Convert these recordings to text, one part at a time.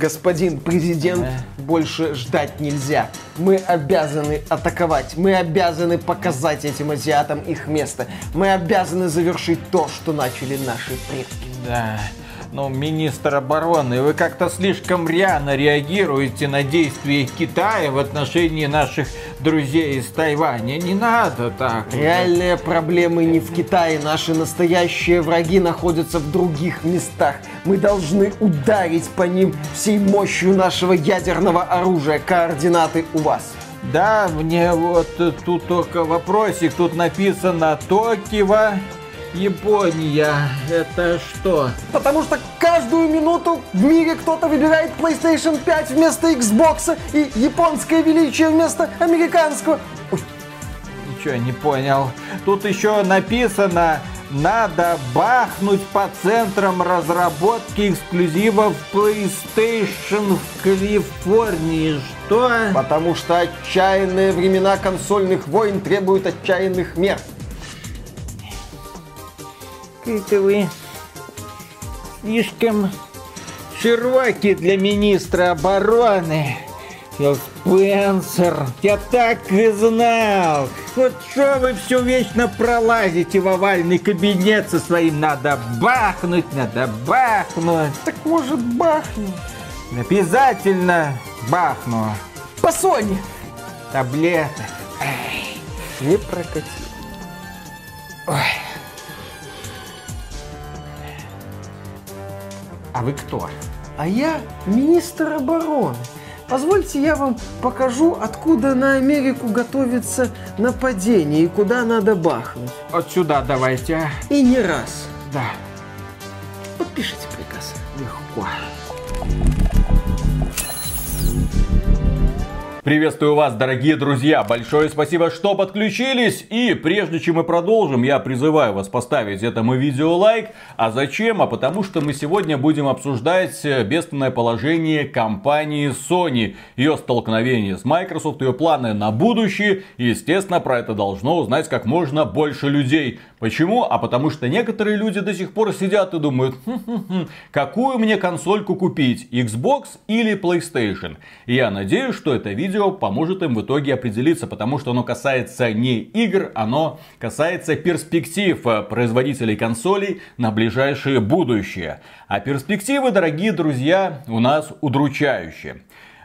Господин президент, больше ждать нельзя. Мы обязаны атаковать. Мы обязаны показать этим азиатам их место. Мы обязаны завершить то, что начали наши предки. Да. Ну, министр обороны, вы как-то слишком рьяно реагируете на действия Китая в отношении наших друзей из Тайваня. Не надо так. Реальные проблемы не в Китае. Наши настоящие враги находятся в других местах. Мы должны ударить по ним всей мощью нашего ядерного оружия. Координаты у вас. Да, мне вот тут только вопросик. Тут написано Токио, Япония. Это что? Потому что каждую минуту в мире кто-то выбирает PlayStation 5 вместо Xbox и японское величие вместо американского. Ой, Ничего не понял. Тут еще написано надо бахнуть по центрам разработки эксклюзивов PlayStation в Калифорнии. Что? Потому что отчаянные времена консольных войн требуют отчаянных мер. Какие-то вы слишком широкий для министра обороны. Фил Спенсер, я так и знал. Вот что вы все вечно пролазите в овальный кабинет со своим надо бахнуть, надо бахнуть. Так может бахнем? Обязательно бахну. По Sony. Таблеток. Не прокатил. А вы кто? А я министр обороны. Позвольте я вам покажу, откуда на Америку готовится нападение и куда надо бахнуть. Вот сюда давайте. а. И не раз. Да, Подпишите Приветствую вас, дорогие друзья! Большое спасибо, что подключились! И прежде чем мы продолжим, я призываю вас поставить этому видео лайк. А зачем? А потому что мы сегодня будем обсуждать э, бедственное положение компании Sony. Ее столкновение с Microsoft, ее планы на будущее. И, естественно, про это должно узнать как можно больше людей. Почему? А потому что некоторые люди до сих пор сидят и думают, «Хм-хм-хм, какую мне консольку купить, Xbox или PlayStation? И я надеюсь, что это видео поможет им в итоге определиться, потому что оно касается не игр, оно касается перспектив э, производителей консолей на ближайшее будущее. А перспективы, дорогие друзья, у нас удручающие.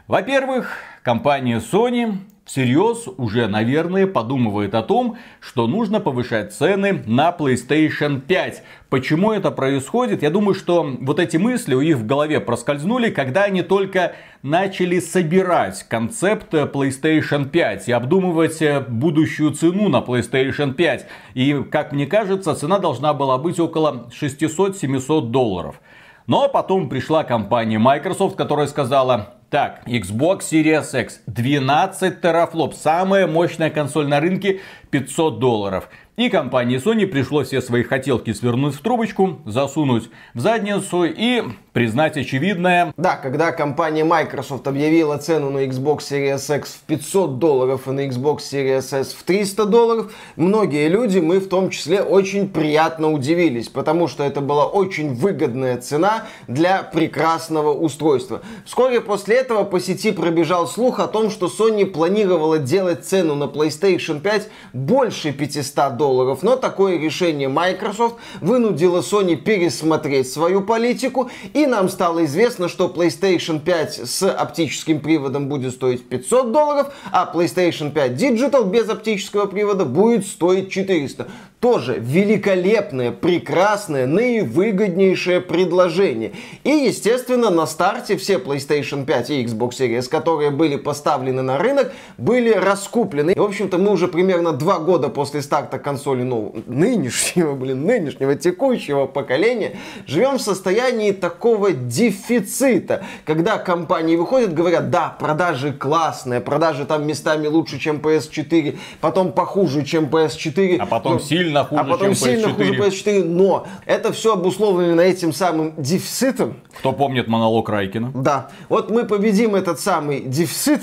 Во-первых, компания Sony всерьез уже, наверное, подумывает о том, что нужно повышать цены на PlayStation 5. Почему это происходит? Я думаю, что вот эти мысли у них в голове проскользнули, когда они только начали собирать концепт э, PlayStation 5 и обдумывать э, будущую цену на PlayStation 5. И, как мне кажется, цена должна была быть около 600-700 долларов. Но потом пришла компания Microsoft, которая сказала, так, Xbox Series X 12 терафлоп, самая мощная консоль на рынке, 500 долларов. И компании Sony пришлось все свои хотелки свернуть в трубочку, засунуть в задницу и признать очевидное. Да, когда компания Microsoft объявила цену на Xbox Series X в 500 долларов и на Xbox Series S в 300 долларов, многие люди, мы в том числе, очень приятно удивились, потому что это была очень выгодная цена для прекрасного устройства. Вскоре после этого по сети пробежал слух о том, что Sony планировала делать цену на PlayStation 5 больше 500 долларов, но такое решение Microsoft вынудило Sony пересмотреть свою политику и нам стало известно, что PlayStation 5 с оптическим приводом будет стоить 500 долларов, а PlayStation 5 Digital без оптического привода будет стоить 400. Тоже великолепное, прекрасное, наивыгоднейшее предложение. И, естественно, на старте все PlayStation 5 и Xbox Series, которые были поставлены на рынок, были раскуплены. И, в общем-то, мы уже примерно два года после старта консоли ну, нынешнего, блин, нынешнего, текущего поколения, живем в состоянии такого дефицита, когда компании выходят, говорят, да, продажи классные, продажи там местами лучше, чем PS4, потом похуже, чем PS4. А потом но- сильно хуже, а потом чем сильно PS4. хуже PS4, но это все обусловлено этим самым дефицитом. Кто помнит монолог Райкина? Да, вот мы победим этот самый дефицит,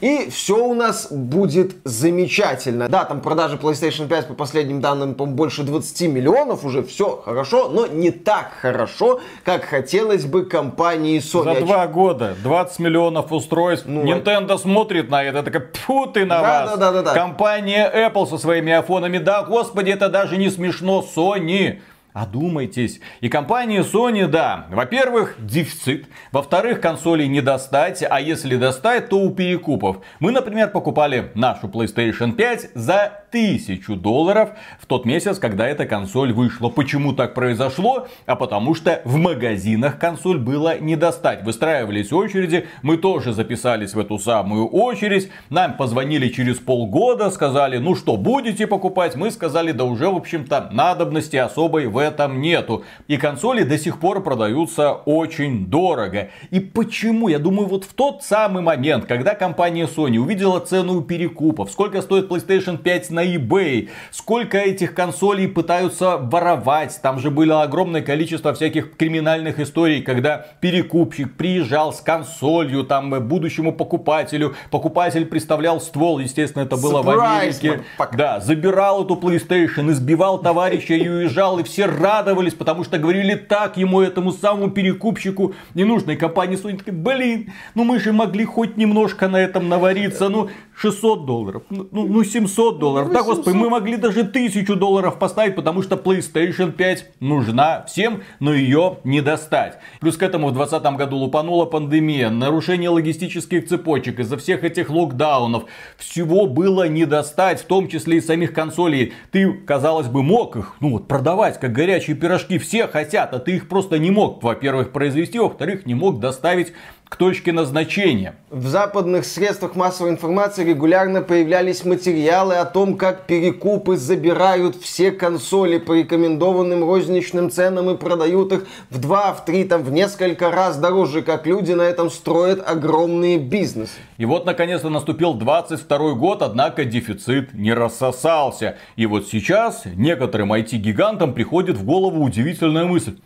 И все у нас будет замечательно. Да, там продажи PlayStation 5 по последним данным, по больше 20 миллионов уже, все хорошо, но не так хорошо, как хотелось бы компании Sony. За два года 20 миллионов устройств. Ну, Nintendo смотрит на это, такая, пфу ты на да, вас. Да, да, да, да. Компания Apple со своими айфонами, да, господи, это даже не смешно, Sony. Одумайтесь. И компания Sony, да, во-первых, дефицит. Во-вторых, консолей не достать. А если достать, то у перекупов. Мы, например, покупали нашу PlayStation 5 за 1000 долларов в тот месяц, когда эта консоль вышла. Почему так произошло? А потому что в магазинах консоль было не достать. Выстраивались очереди. Мы тоже записались в эту самую очередь. Нам позвонили через полгода, сказали, ну что, будете покупать? Мы сказали, да уже, в общем-то, надобности особой в этом нету. И консоли до сих пор продаются очень дорого. И почему? Я думаю, вот в тот самый момент, когда компания Sony увидела цену перекупов, сколько стоит PlayStation 5 на eBay, сколько этих консолей пытаются воровать. Там же было огромное количество всяких криминальных историй, когда перекупщик приезжал с консолью там будущему покупателю, покупатель представлял ствол, естественно, это было Surprise, в Америке. Да, забирал эту PlayStation, избивал товарища и уезжал, и все радовались, потому что говорили так ему, этому самому перекупщику ненужной компании Sony. Такие, блин, ну мы же могли хоть немножко на этом навариться, ну 600 долларов, ну, ну 700 долларов, ну, да господи, мы могли даже 1000 долларов поставить, потому что PlayStation 5 нужна всем, но ее не достать. Плюс к этому в 2020 году лупанула пандемия, нарушение логистических цепочек из-за всех этих локдаунов. Всего было не достать, в том числе и самих консолей. Ты, казалось бы, мог их ну, вот, продавать, как горячие пирожки все хотят, а ты их просто не мог, во-первых, произвести, во-вторых, не мог доставить к точке назначения. В западных средствах массовой информации регулярно появлялись материалы о том, как перекупы забирают все консоли по рекомендованным розничным ценам и продают их в два, в три, там, в несколько раз дороже, как люди на этом строят огромные бизнесы. И вот, наконец-то, наступил 22 год, однако дефицит не рассосался. И вот сейчас некоторым IT-гигантам приходит в голову удивительная мысль.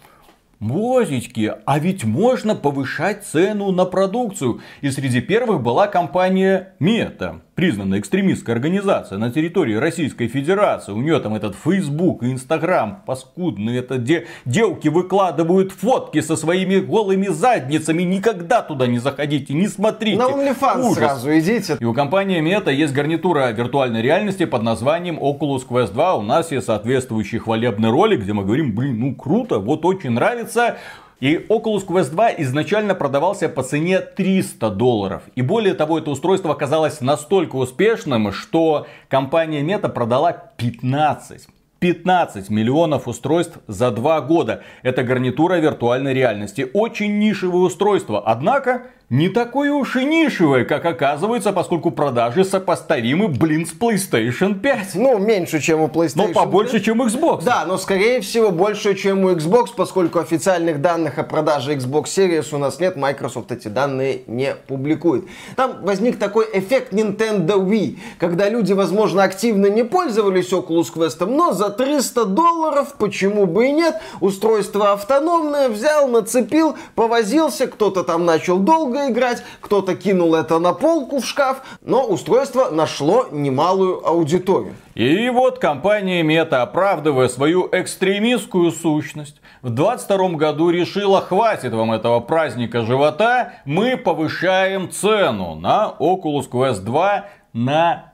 Бозечки, а ведь можно повышать цену на продукцию. И среди первых была компания Мета признанная экстремистская организация на территории Российской Федерации. У нее там этот Facebook и Instagram паскудный. Это где девки выкладывают фотки со своими голыми задницами. Никогда туда не заходите, не смотрите. На OnlyFans сразу идите. И у компании Meta есть гарнитура виртуальной реальности под названием Oculus Quest 2. У нас есть соответствующий хвалебный ролик, где мы говорим, блин, ну круто, вот очень нравится. И Oculus Quest 2 изначально продавался по цене 300 долларов. И более того, это устройство оказалось настолько успешным, что компания Meta продала 15. 15 миллионов устройств за 2 года. Это гарнитура виртуальной реальности. Очень нишевое устройство. Однако не такое уж и нишевое, как оказывается, поскольку продажи сопоставимы, блин, с PlayStation 5. Ну, меньше, чем у PlayStation Но побольше, 5. чем Xbox. Да, но скорее всего больше, чем у Xbox, поскольку официальных данных о продаже Xbox Series у нас нет, Microsoft эти данные не публикует. Там возник такой эффект Nintendo Wii, когда люди, возможно, активно не пользовались Oculus Quest, но за 300 долларов, почему бы и нет, устройство автономное, взял, нацепил, повозился, кто-то там начал долго играть, кто-то кинул это на полку в шкаф, но устройство нашло немалую аудиторию. И вот компания Meta, оправдывая свою экстремистскую сущность, в 22 году решила, хватит вам этого праздника живота, мы повышаем цену на Oculus Quest 2 на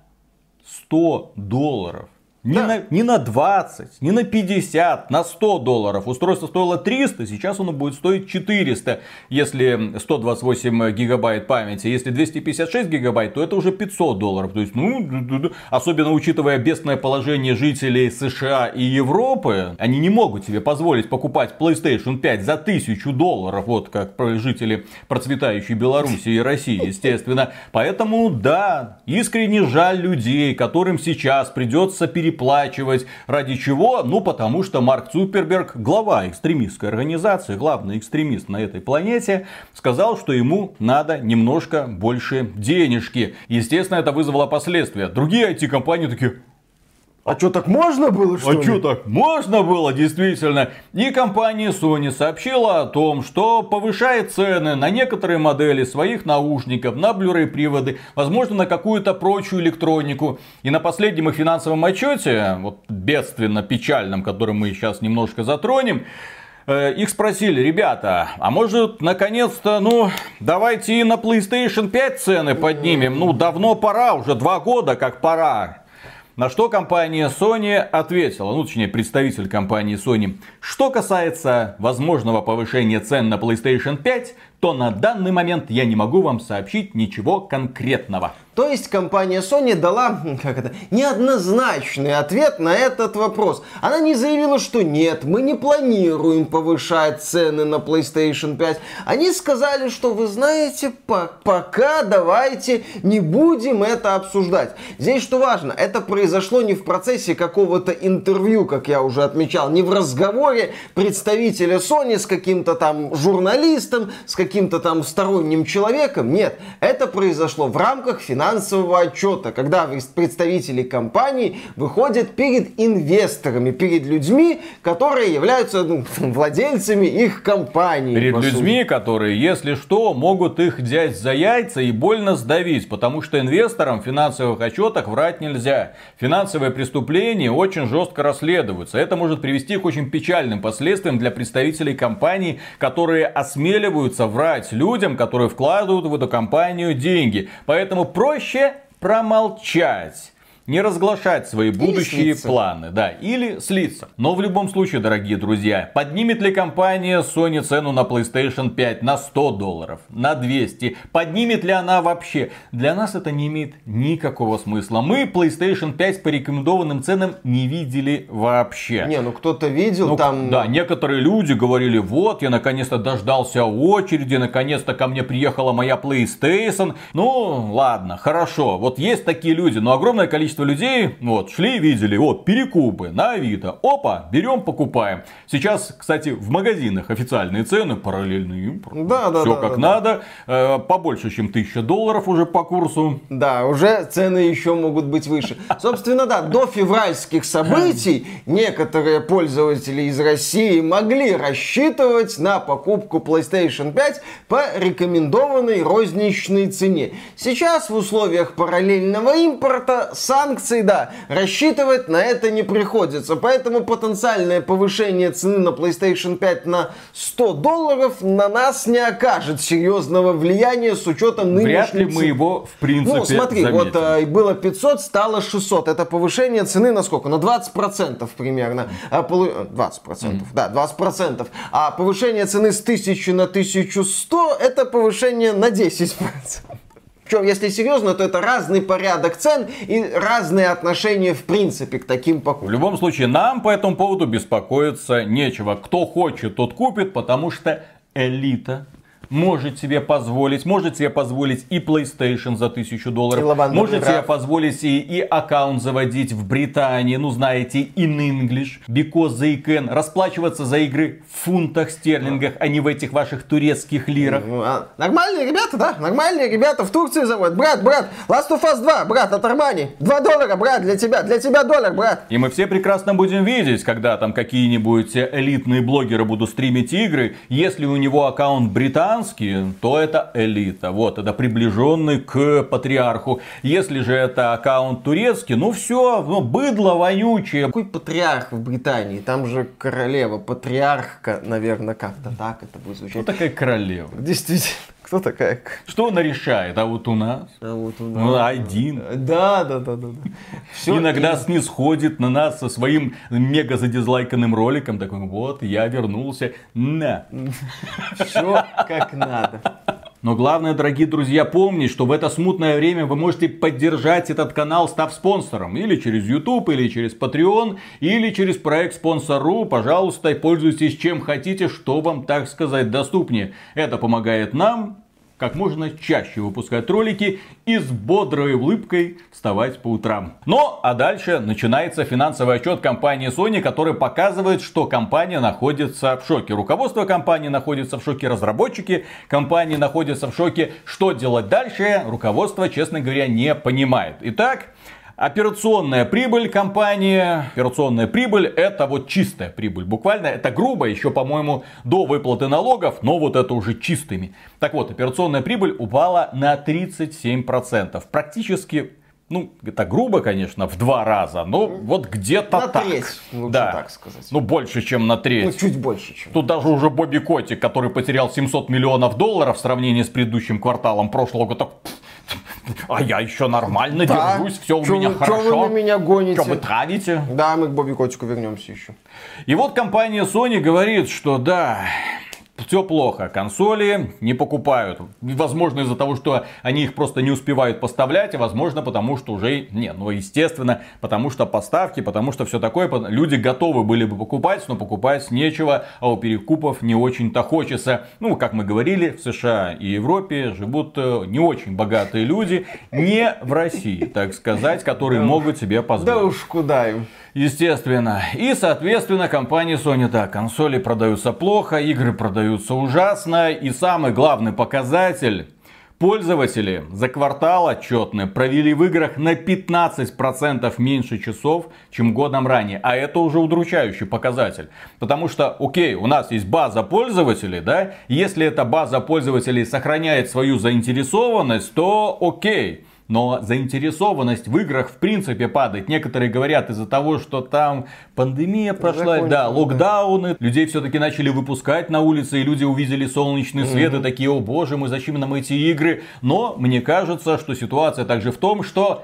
100 долларов. Не, да. на, не на 20, не на 50, на 100 долларов. Устройство стоило 300, сейчас оно будет стоить 400, если 128 гигабайт памяти. Если 256 гигабайт, то это уже 500 долларов. То есть, ну, особенно учитывая бедственное положение жителей США и Европы, они не могут себе позволить покупать PlayStation 5 за 1000 долларов, вот как жители процветающей Беларуси и России, естественно. Поэтому, да, искренне жаль людей, которым сейчас придется перейти переплачивать. Ради чего? Ну, потому что Марк Цуперберг, глава экстремистской организации, главный экстремист на этой планете, сказал, что ему надо немножко больше денежки. Естественно, это вызвало последствия. Другие IT-компании такие, А что, так можно было, что А ли? что так можно было, действительно? И компания Sony сообщила о том, что повышает цены на некоторые модели своих наушников, на Blu-ray приводы, возможно, на какую-то прочую электронику. И на последнем их финансовом отчете, вот бедственно печальном, который мы сейчас немножко затронем, э, их спросили, ребята, а может, наконец-то, ну, давайте и на PlayStation 5 цены поднимем. Ну, давно пора, уже два года как пора. На что компания Sony ответила, ну точнее представитель компании Sony, что касается возможного повышения цен на PlayStation 5, то на данный момент я не могу вам сообщить ничего конкретного. То есть компания Sony дала как это, неоднозначный ответ на этот вопрос. Она не заявила, что нет, мы не планируем повышать цены на PlayStation 5. Они сказали, что вы знаете, по пока давайте не будем это обсуждать. Здесь что важно, это произошло не в процессе какого-то интервью, как я уже отмечал, не в разговоре представителя Sony с каким-то там журналистом, с каким-то там сторонним человеком. Нет, это произошло в рамках финансового отчета, когда представители компании выходят перед инвесторами, перед людьми, которые являются ну, владельцами их компании. Перед людьми, которые, если что, могут их взять за яйца и больно сдавить, потому что инвесторам в финансовых отчетах врать нельзя. Финансовые преступления очень жестко расследуются. Это может привести к очень печальным последствиям для представителей компаний, которые осмеливаются врать людям, которые вкладывают в эту компанию деньги. Поэтому проще промолчать. Не разглашать свои будущие планы, да, или слиться. Но в любом случае, дорогие друзья, поднимет ли компания Sony цену на PlayStation 5 на 100 долларов, на 200? Поднимет ли она вообще? Для нас это не имеет никакого смысла. Мы PlayStation 5 по рекомендованным ценам не видели вообще. Не, ну кто-то видел Ну, там... Да, некоторые люди говорили, вот, я наконец-то дождался очереди, наконец-то ко мне приехала моя PlayStation. Ну, ладно, хорошо, вот есть такие люди, но огромное количество людей, вот, шли и видели, вот, перекупы на Авито. Опа, берем, покупаем. Сейчас, кстати, в магазинах официальные цены, параллельный импорт. Да, да, Все да, как да, надо, э, побольше, чем 1000 долларов уже по курсу. Да, уже цены еще могут быть выше. Собственно, да, до февральских событий некоторые пользователи из России могли рассчитывать на покупку PlayStation 5 по рекомендованной розничной цене. Сейчас в условиях параллельного импорта санкций, да, рассчитывать на это не приходится. Поэтому потенциальное повышение цены на PlayStation 5 на 100 долларов на нас не окажет серьезного влияния с учетом нынешней Вряд ли мы его, в принципе, Ну, смотри, заметим. вот э, было 500, стало 600. Это повышение цены на сколько? На 20% примерно. А, полу- э, 20%, да, 20%. А повышение цены с 1000 на 1100, это повышение на 10%. Причем, если серьезно, то это разный порядок цен и разные отношения в принципе к таким В покупкам. любом случае, нам по этому поводу беспокоиться нечего. Кто хочет, тот купит, потому что элита может себе позволить, может себе позволить и PlayStation за 1000 долларов, может себе позволить и, и аккаунт заводить в Британии, ну знаете, in English, because they can, расплачиваться за игры в фунтах стерлингах, а не в этих ваших турецких лирах. Ну, а нормальные ребята, да? Нормальные ребята в Турции заводят. Брат, брат, Last of Us 2, брат, от Армани. 2 доллара, брат, для тебя. Для тебя доллар, брат. И мы все прекрасно будем видеть, когда там какие-нибудь элитные блогеры будут стримить игры, если у него аккаунт британский, то это элита. Вот, это приближенный к патриарху. Если же это аккаунт турецкий, ну все, ну, быдло вонючее. Какой патриарх в Британии? Там же королева, патриархка, наверное, как-то так это будет звучать. такая королева? Действительно, кто такая? Что она решает? А вот у нас? А вот у Ну, нас- один. Да, да, да, да. да. Всё, Иногда и- снисходит на нас со своим мега задизлайканным роликом. Такой, вот, я вернулся. На. Все как надо. Но главное, дорогие друзья, помнить, что в это смутное время вы можете поддержать этот канал, став спонсором. Или через YouTube, или через Patreon, или через проект Спонсору. Пожалуйста, пользуйтесь чем хотите, что вам, так сказать, доступнее. Это помогает нам как можно чаще выпускать ролики и с бодрой улыбкой вставать по утрам. Ну, а дальше начинается финансовый отчет компании Sony, который показывает, что компания находится в шоке. Руководство компании находится в шоке, разработчики компании находятся в шоке. Что делать дальше, руководство, честно говоря, не понимает. Итак, Операционная прибыль компании, операционная прибыль это вот чистая прибыль. Буквально это грубо, еще, по-моему, до выплаты налогов, но вот это уже чистыми. Так вот, операционная прибыль упала на 37%. Практически ну, это грубо, конечно, в два раза, но вот где-то на так. треть, лучше да. так сказать. Ну, больше, чем на треть. Ну, чуть больше, чем. Тут даже уже Бобби Котик, который потерял 700 миллионов долларов в сравнении с предыдущим кварталом прошлого года, а я еще нормально Да. держусь, все у Чё меня вы- хорошо. вы на меня гоните? Что вы травите? Да, мы к Бобби Котику вернемся еще. И вот компания Sony говорит, что да, все плохо, консоли не покупают. Возможно из-за того, что они их просто не успевают поставлять, а возможно потому, что уже, не, ну естественно, потому что поставки, потому что все такое, люди готовы были бы покупать, но покупать нечего, а у перекупов не очень-то хочется. Ну, как мы говорили, в США и Европе живут э, не очень богатые люди, не в России, так сказать, которые могут себе позволить. Да уж куда им. Естественно. И, соответственно, компания Sony, да, консоли продаются плохо, игры продаются ужасно. И самый главный показатель. Пользователи за квартал отчетные провели в играх на 15% меньше часов, чем годом ранее. А это уже удручающий показатель. Потому что, окей, у нас есть база пользователей, да, если эта база пользователей сохраняет свою заинтересованность, то окей. Но заинтересованность в играх в принципе падает. Некоторые говорят из-за того, что там пандемия прошла, Закончилось, да, да. локдауны. Людей все-таки начали выпускать на улице, и люди увидели солнечный свет и такие, о боже мой, зачем нам эти игры? Но мне кажется, что ситуация также в том, что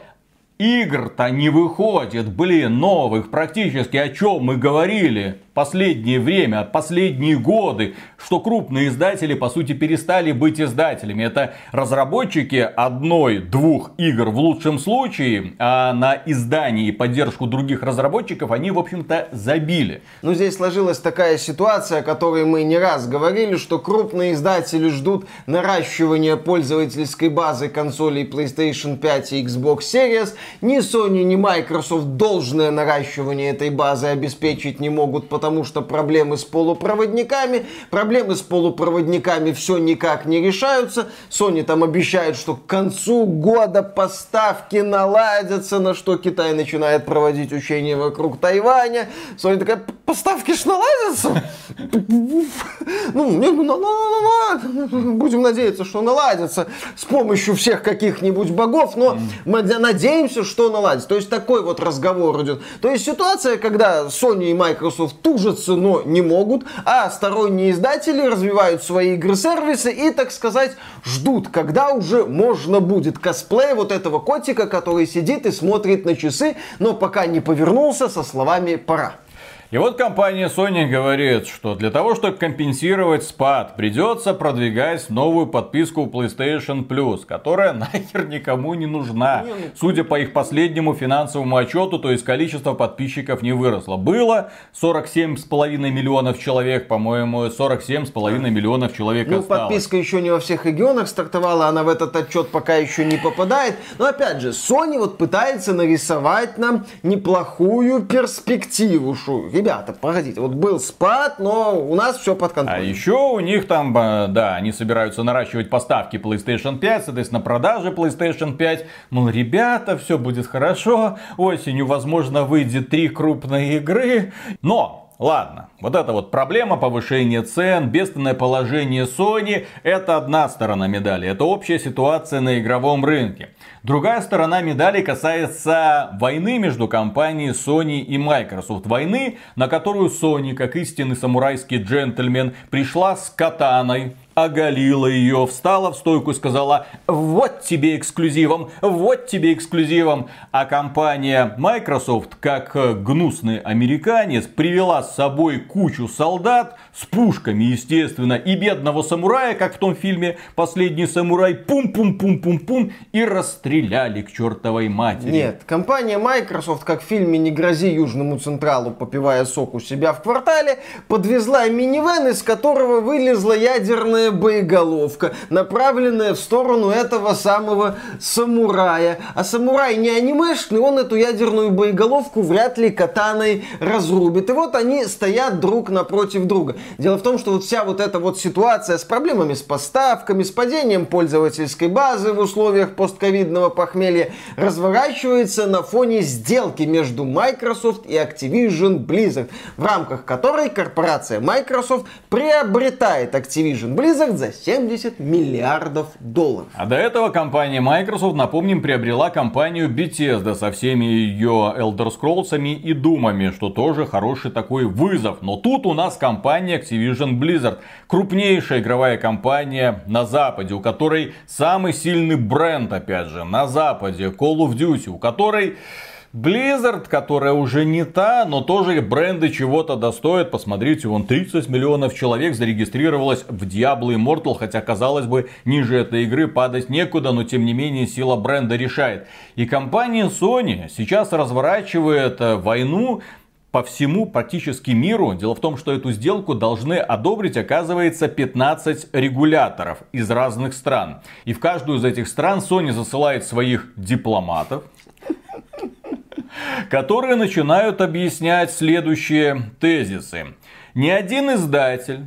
Игр-то не выходит, блин, новых практически, о чем мы говорили последнее время, последние годы, что крупные издатели, по сути, перестали быть издателями. Это разработчики одной-двух игр в лучшем случае, а на издание и поддержку других разработчиков они, в общем-то, забили. Ну, здесь сложилась такая ситуация, о которой мы не раз говорили, что крупные издатели ждут наращивания пользовательской базы консолей PlayStation 5 и Xbox Series. Ни Sony, ни Microsoft должное наращивание этой базы обеспечить не могут, потому что проблемы с полупроводниками. Проблемы с полупроводниками все никак не решаются. Sony там обещает, что к концу года поставки наладятся, на что Китай начинает проводить учения вокруг Тайваня. Sony такая, поставки ж наладятся? Ну, ну, ну, ну, будем надеяться, что наладятся с помощью всех каких-нибудь богов, но мы надеемся, что наладится. То есть такой вот разговор идет. То есть ситуация, когда Sony и Microsoft тужатся, но не могут, а сторонние издатели развивают свои игры-сервисы и, так сказать, ждут, когда уже можно будет косплей вот этого котика, который сидит и смотрит на часы, но пока не повернулся со словами «пора». И вот компания Sony говорит, что для того, чтобы компенсировать спад, придется продвигать новую подписку PlayStation Plus, которая нахер никому не нужна. Судя по их последнему финансовому отчету, то есть количество подписчиков не выросло. Было 47,5 миллионов человек, по-моему, 47,5 миллионов человек Ну, осталось. подписка еще не во всех регионах стартовала, она в этот отчет пока еще не попадает. Но опять же, Sony вот пытается нарисовать нам неплохую перспективу. Ребята, погодите, вот был спад, но у нас все под А контролем. еще у них там, э, да, они собираются наращивать поставки PlayStation 5, соответственно, продажи PlayStation 5. Мол, ребята, все будет хорошо, осенью, возможно, выйдет три крупные игры. Но Ладно, вот эта вот проблема повышения цен, бедственное положение Sony, это одна сторона медали, это общая ситуация на игровом рынке. Другая сторона медали касается войны между компанией Sony и Microsoft. Войны, на которую Sony, как истинный самурайский джентльмен, пришла с катаной, оголила ее, встала в стойку и сказала, вот тебе эксклюзивом, вот тебе эксклюзивом. А компания Microsoft, как гнусный американец, привела с собой кучу солдат с пушками, естественно, и бедного самурая, как в том фильме «Последний самурай», пум-пум-пум-пум-пум, и расстреляли к чертовой матери. Нет, компания Microsoft, как в фильме «Не грози Южному Централу, попивая сок у себя в квартале», подвезла минивэн, из которого вылезла ядерная ядерная боеголовка, направленная в сторону этого самого самурая. А самурай не анимешный, он эту ядерную боеголовку вряд ли катаной разрубит. И вот они стоят друг напротив друга. Дело в том, что вот вся вот эта вот ситуация с проблемами с поставками, с падением пользовательской базы в условиях постковидного похмелья разворачивается на фоне сделки между Microsoft и Activision Blizzard, в рамках которой корпорация Microsoft приобретает Activision Blizzard за 70 миллиардов долларов. А до этого компания Microsoft, напомним, приобрела компанию Bethesda со всеми ее Elder Scrolls и Думами, что тоже хороший такой вызов. Но тут у нас компания Activision Blizzard, крупнейшая игровая компания на Западе, у которой самый сильный бренд, опять же, на Западе, Call of Duty, у которой Blizzard, которая уже не та, но тоже бренды чего-то достоят. Посмотрите, вон 30 миллионов человек зарегистрировалось в Diablo Immortal, хотя, казалось бы, ниже этой игры падать некуда, но тем не менее сила бренда решает. И компания Sony сейчас разворачивает э, войну по всему практически миру. Дело в том, что эту сделку должны одобрить, оказывается, 15 регуляторов из разных стран. И в каждую из этих стран Sony засылает своих дипломатов, которые начинают объяснять следующие тезисы. Ни один издатель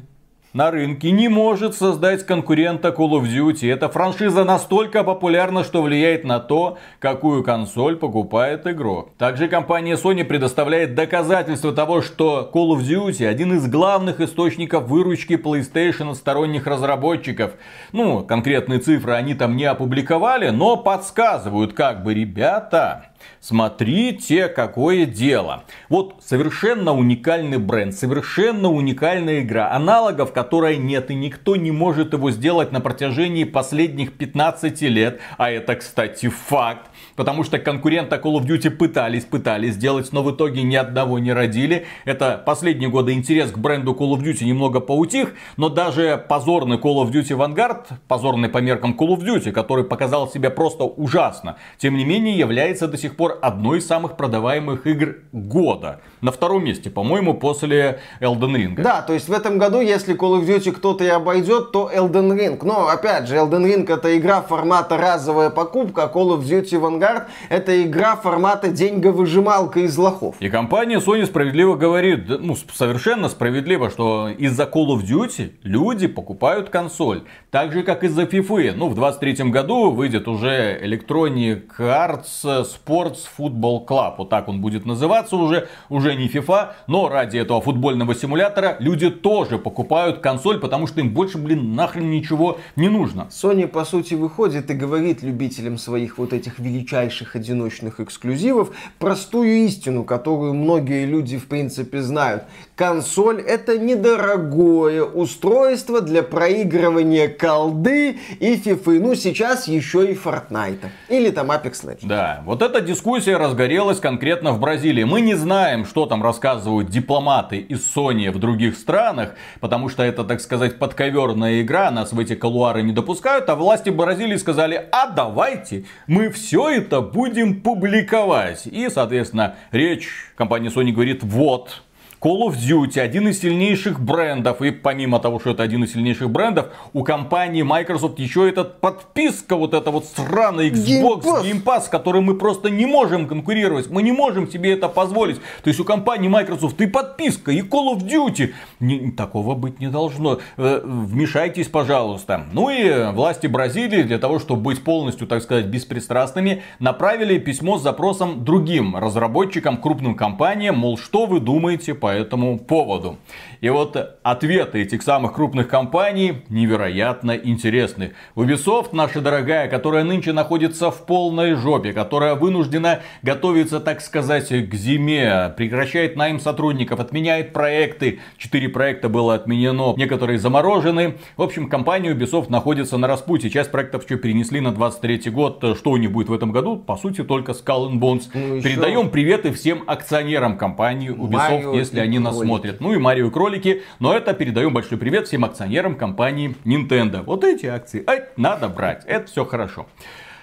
на рынке не может создать конкурента Call of Duty. Эта франшиза настолько популярна, что влияет на то, какую консоль покупает игрок. Также компания Sony предоставляет доказательства того, что Call of Duty один из главных источников выручки PlayStation от сторонних разработчиков. Ну, конкретные цифры они там не опубликовали, но подсказывают, как бы, ребята, Смотрите, какое дело. Вот совершенно уникальный бренд, совершенно уникальная игра, аналогов которой нет, и никто не может его сделать на протяжении последних 15 лет. А это, кстати, факт. Потому что конкурента Call of Duty пытались, пытались сделать, но в итоге ни одного не родили. Это последние годы интерес к бренду Call of Duty немного поутих, но даже позорный Call of Duty Vanguard, позорный по меркам Call of Duty, который показал себя просто ужасно, тем не менее является до сих пор одной из самых продаваемых игр года. На втором месте, по-моему, после Elden Ring. Да, то есть в этом году, если Call of Duty кто-то и обойдет, то Elden Ring. Но, опять же, Elden Ring это игра формата разовая покупка, а Call of Duty Vanguard это игра формата деньговыжималка из лохов. И компания Sony справедливо говорит, ну, совершенно справедливо, что из-за Call of Duty люди покупают консоль. Так же, как из-за FIFA. Ну, в 23 году выйдет уже Electronic Arts Sports Football Club. Вот так он будет называться уже. Уже не FIFA, но ради этого футбольного симулятора люди тоже покупают консоль, потому что им больше, блин, нахрен ничего не нужно. Sony, по сути, выходит и говорит любителям своих вот этих величайших одиночных эксклюзивов простую истину, которую многие люди, в принципе, знают. Консоль это недорогое устройство для проигрывания колды и фифы. Ну, сейчас еще и Fortnite. Или там Apex Legends. Да, вот эта дискуссия разгорелась конкретно в Бразилии. Мы не знаем, что там рассказывают дипломаты из Sony в других странах, потому что это, так сказать, подковерная игра, нас в эти колуары не допускают, а власти Бразилии сказали, а давайте мы все это будем публиковать. И, соответственно, речь компании Sony говорит, вот, Call of Duty, один из сильнейших брендов. И помимо того, что это один из сильнейших брендов, у компании Microsoft еще этот подписка, вот эта вот сраная Xbox Game Pass, Game Pass с которым мы просто не можем конкурировать. Мы не можем себе это позволить. То есть у компании Microsoft и подписка, и Call of Duty. Не, такого быть не должно. Э, вмешайтесь, пожалуйста. Ну и власти Бразилии для того, чтобы быть полностью, так сказать, беспристрастными, направили письмо с запросом другим разработчикам, крупным компаниям, мол, что вы думаете по по этому поводу. И вот ответы этих самых крупных компаний невероятно интересны. Ubisoft, наша дорогая, которая нынче находится в полной жопе, которая вынуждена готовиться, так сказать, к зиме, прекращает найм сотрудников, отменяет проекты. Четыре проекта было отменено, некоторые заморожены. В общем, компания Ubisoft находится на распутье. Часть проектов еще перенесли на 23 год. Что у них будет в этом году? По сути, только Skull and Bones. Ну, Передаем приветы всем акционерам компании Ubisoft, Mario если они нас смотрят. Ну и Марио кролики. Но это передаем большой привет всем акционерам компании Nintendo. Вот эти акции ай, надо брать. Это все хорошо.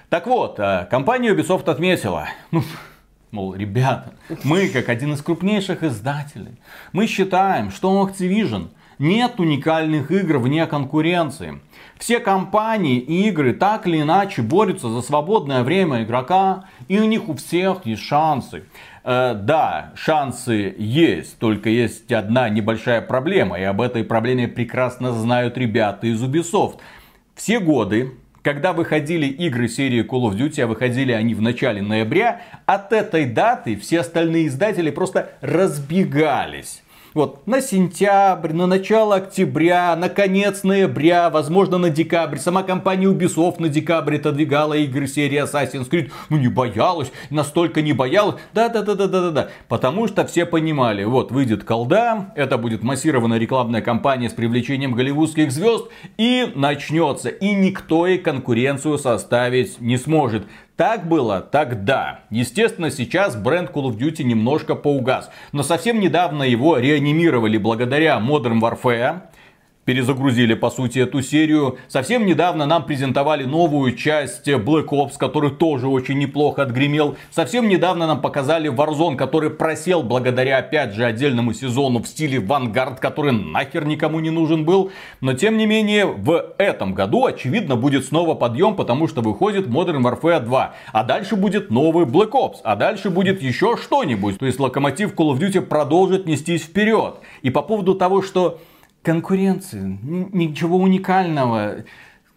Так вот, э, компания Ubisoft отметила, ну, мол, ребята, мы как один из крупнейших издателей, мы считаем, что Activision Нет уникальных игр вне конкуренции. Все компании и игры так или иначе борются за свободное время игрока, и у них у всех есть шансы. Э, да, шансы есть, только есть одна небольшая проблема, и об этой проблеме прекрасно знают ребята из Ubisoft. Все годы, когда выходили игры серии Call of Duty, а выходили они в начале ноября, от этой даты все остальные издатели просто разбегались. Вот, на сентябрь, на начало октября, на конец ноября, возможно на декабрь. Сама компания Ubisoft на декабрь отодвигала игры серии Assassin's Creed. Ну не боялась, настолько не боялась. Да-да-да-да-да-да. Потому что все понимали, вот выйдет колда, это будет массированная рекламная кампания с привлечением голливудских звезд и начнется. И никто ей конкуренцию составить не сможет. Так было тогда. Естественно, сейчас бренд Call of Duty немножко поугас. Но совсем недавно его реанимировали благодаря Modern Warfare перезагрузили, по сути, эту серию. Совсем недавно нам презентовали новую часть Black Ops, который тоже очень неплохо отгремел. Совсем недавно нам показали Warzone, который просел благодаря, опять же, отдельному сезону в стиле Vanguard, который нахер никому не нужен был. Но, тем не менее, в этом году, очевидно, будет снова подъем, потому что выходит Modern Warfare 2. А дальше будет новый Black Ops. А дальше будет еще что-нибудь. То есть, локомотив Call of Duty продолжит нестись вперед. И по поводу того, что конкуренции, ничего уникального.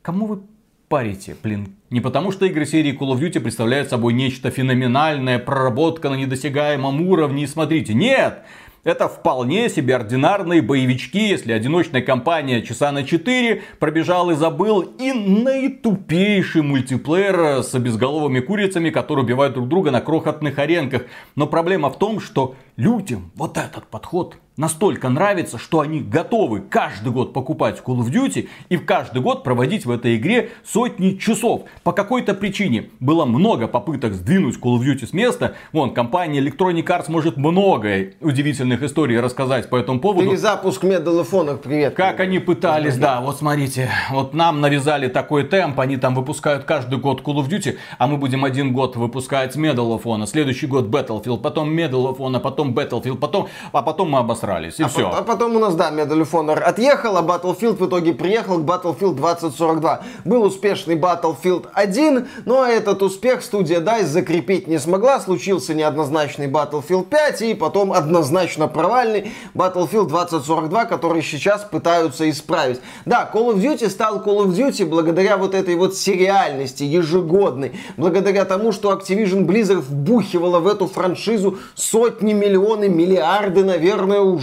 Кому вы парите, блин? Не потому, что игры серии Call of Duty представляют собой нечто феноменальное, проработка на недосягаемом уровне, и смотрите, нет! Это вполне себе ординарные боевички, если одиночная компания часа на 4 пробежал и забыл, и наитупейший мультиплеер с безголовыми курицами, которые убивают друг друга на крохотных аренках. Но проблема в том, что людям вот этот подход настолько нравится, что они готовы каждый год покупать Call of Duty и каждый год проводить в этой игре сотни часов. По какой-то причине было много попыток сдвинуть Call of Duty с места. Вон, компания Electronic Arts может много удивительных историй рассказать по этому поводу. Перезапуск Medal of Honor, привет. Как они пытались, да, вот смотрите, вот нам навязали такой темп, они там выпускают каждый год Call of Duty, а мы будем один год выпускать Medal of Honor, следующий год Battlefield, потом Medal of Honor, потом Battlefield, потом, а потом мы обосрались обосрались, и а все. а потом у нас, да, Medal of Honor отъехал, а Battlefield в итоге приехал к Battlefield 2042. Был успешный Battlefield 1, но этот успех студия DICE закрепить не смогла. Случился неоднозначный Battlefield 5 и потом однозначно провальный Battlefield 2042, который сейчас пытаются исправить. Да, Call of Duty стал Call of Duty благодаря вот этой вот сериальности ежегодной, благодаря тому, что Activision Blizzard вбухивала в эту франшизу сотни, миллионы, миллиарды, наверное, уже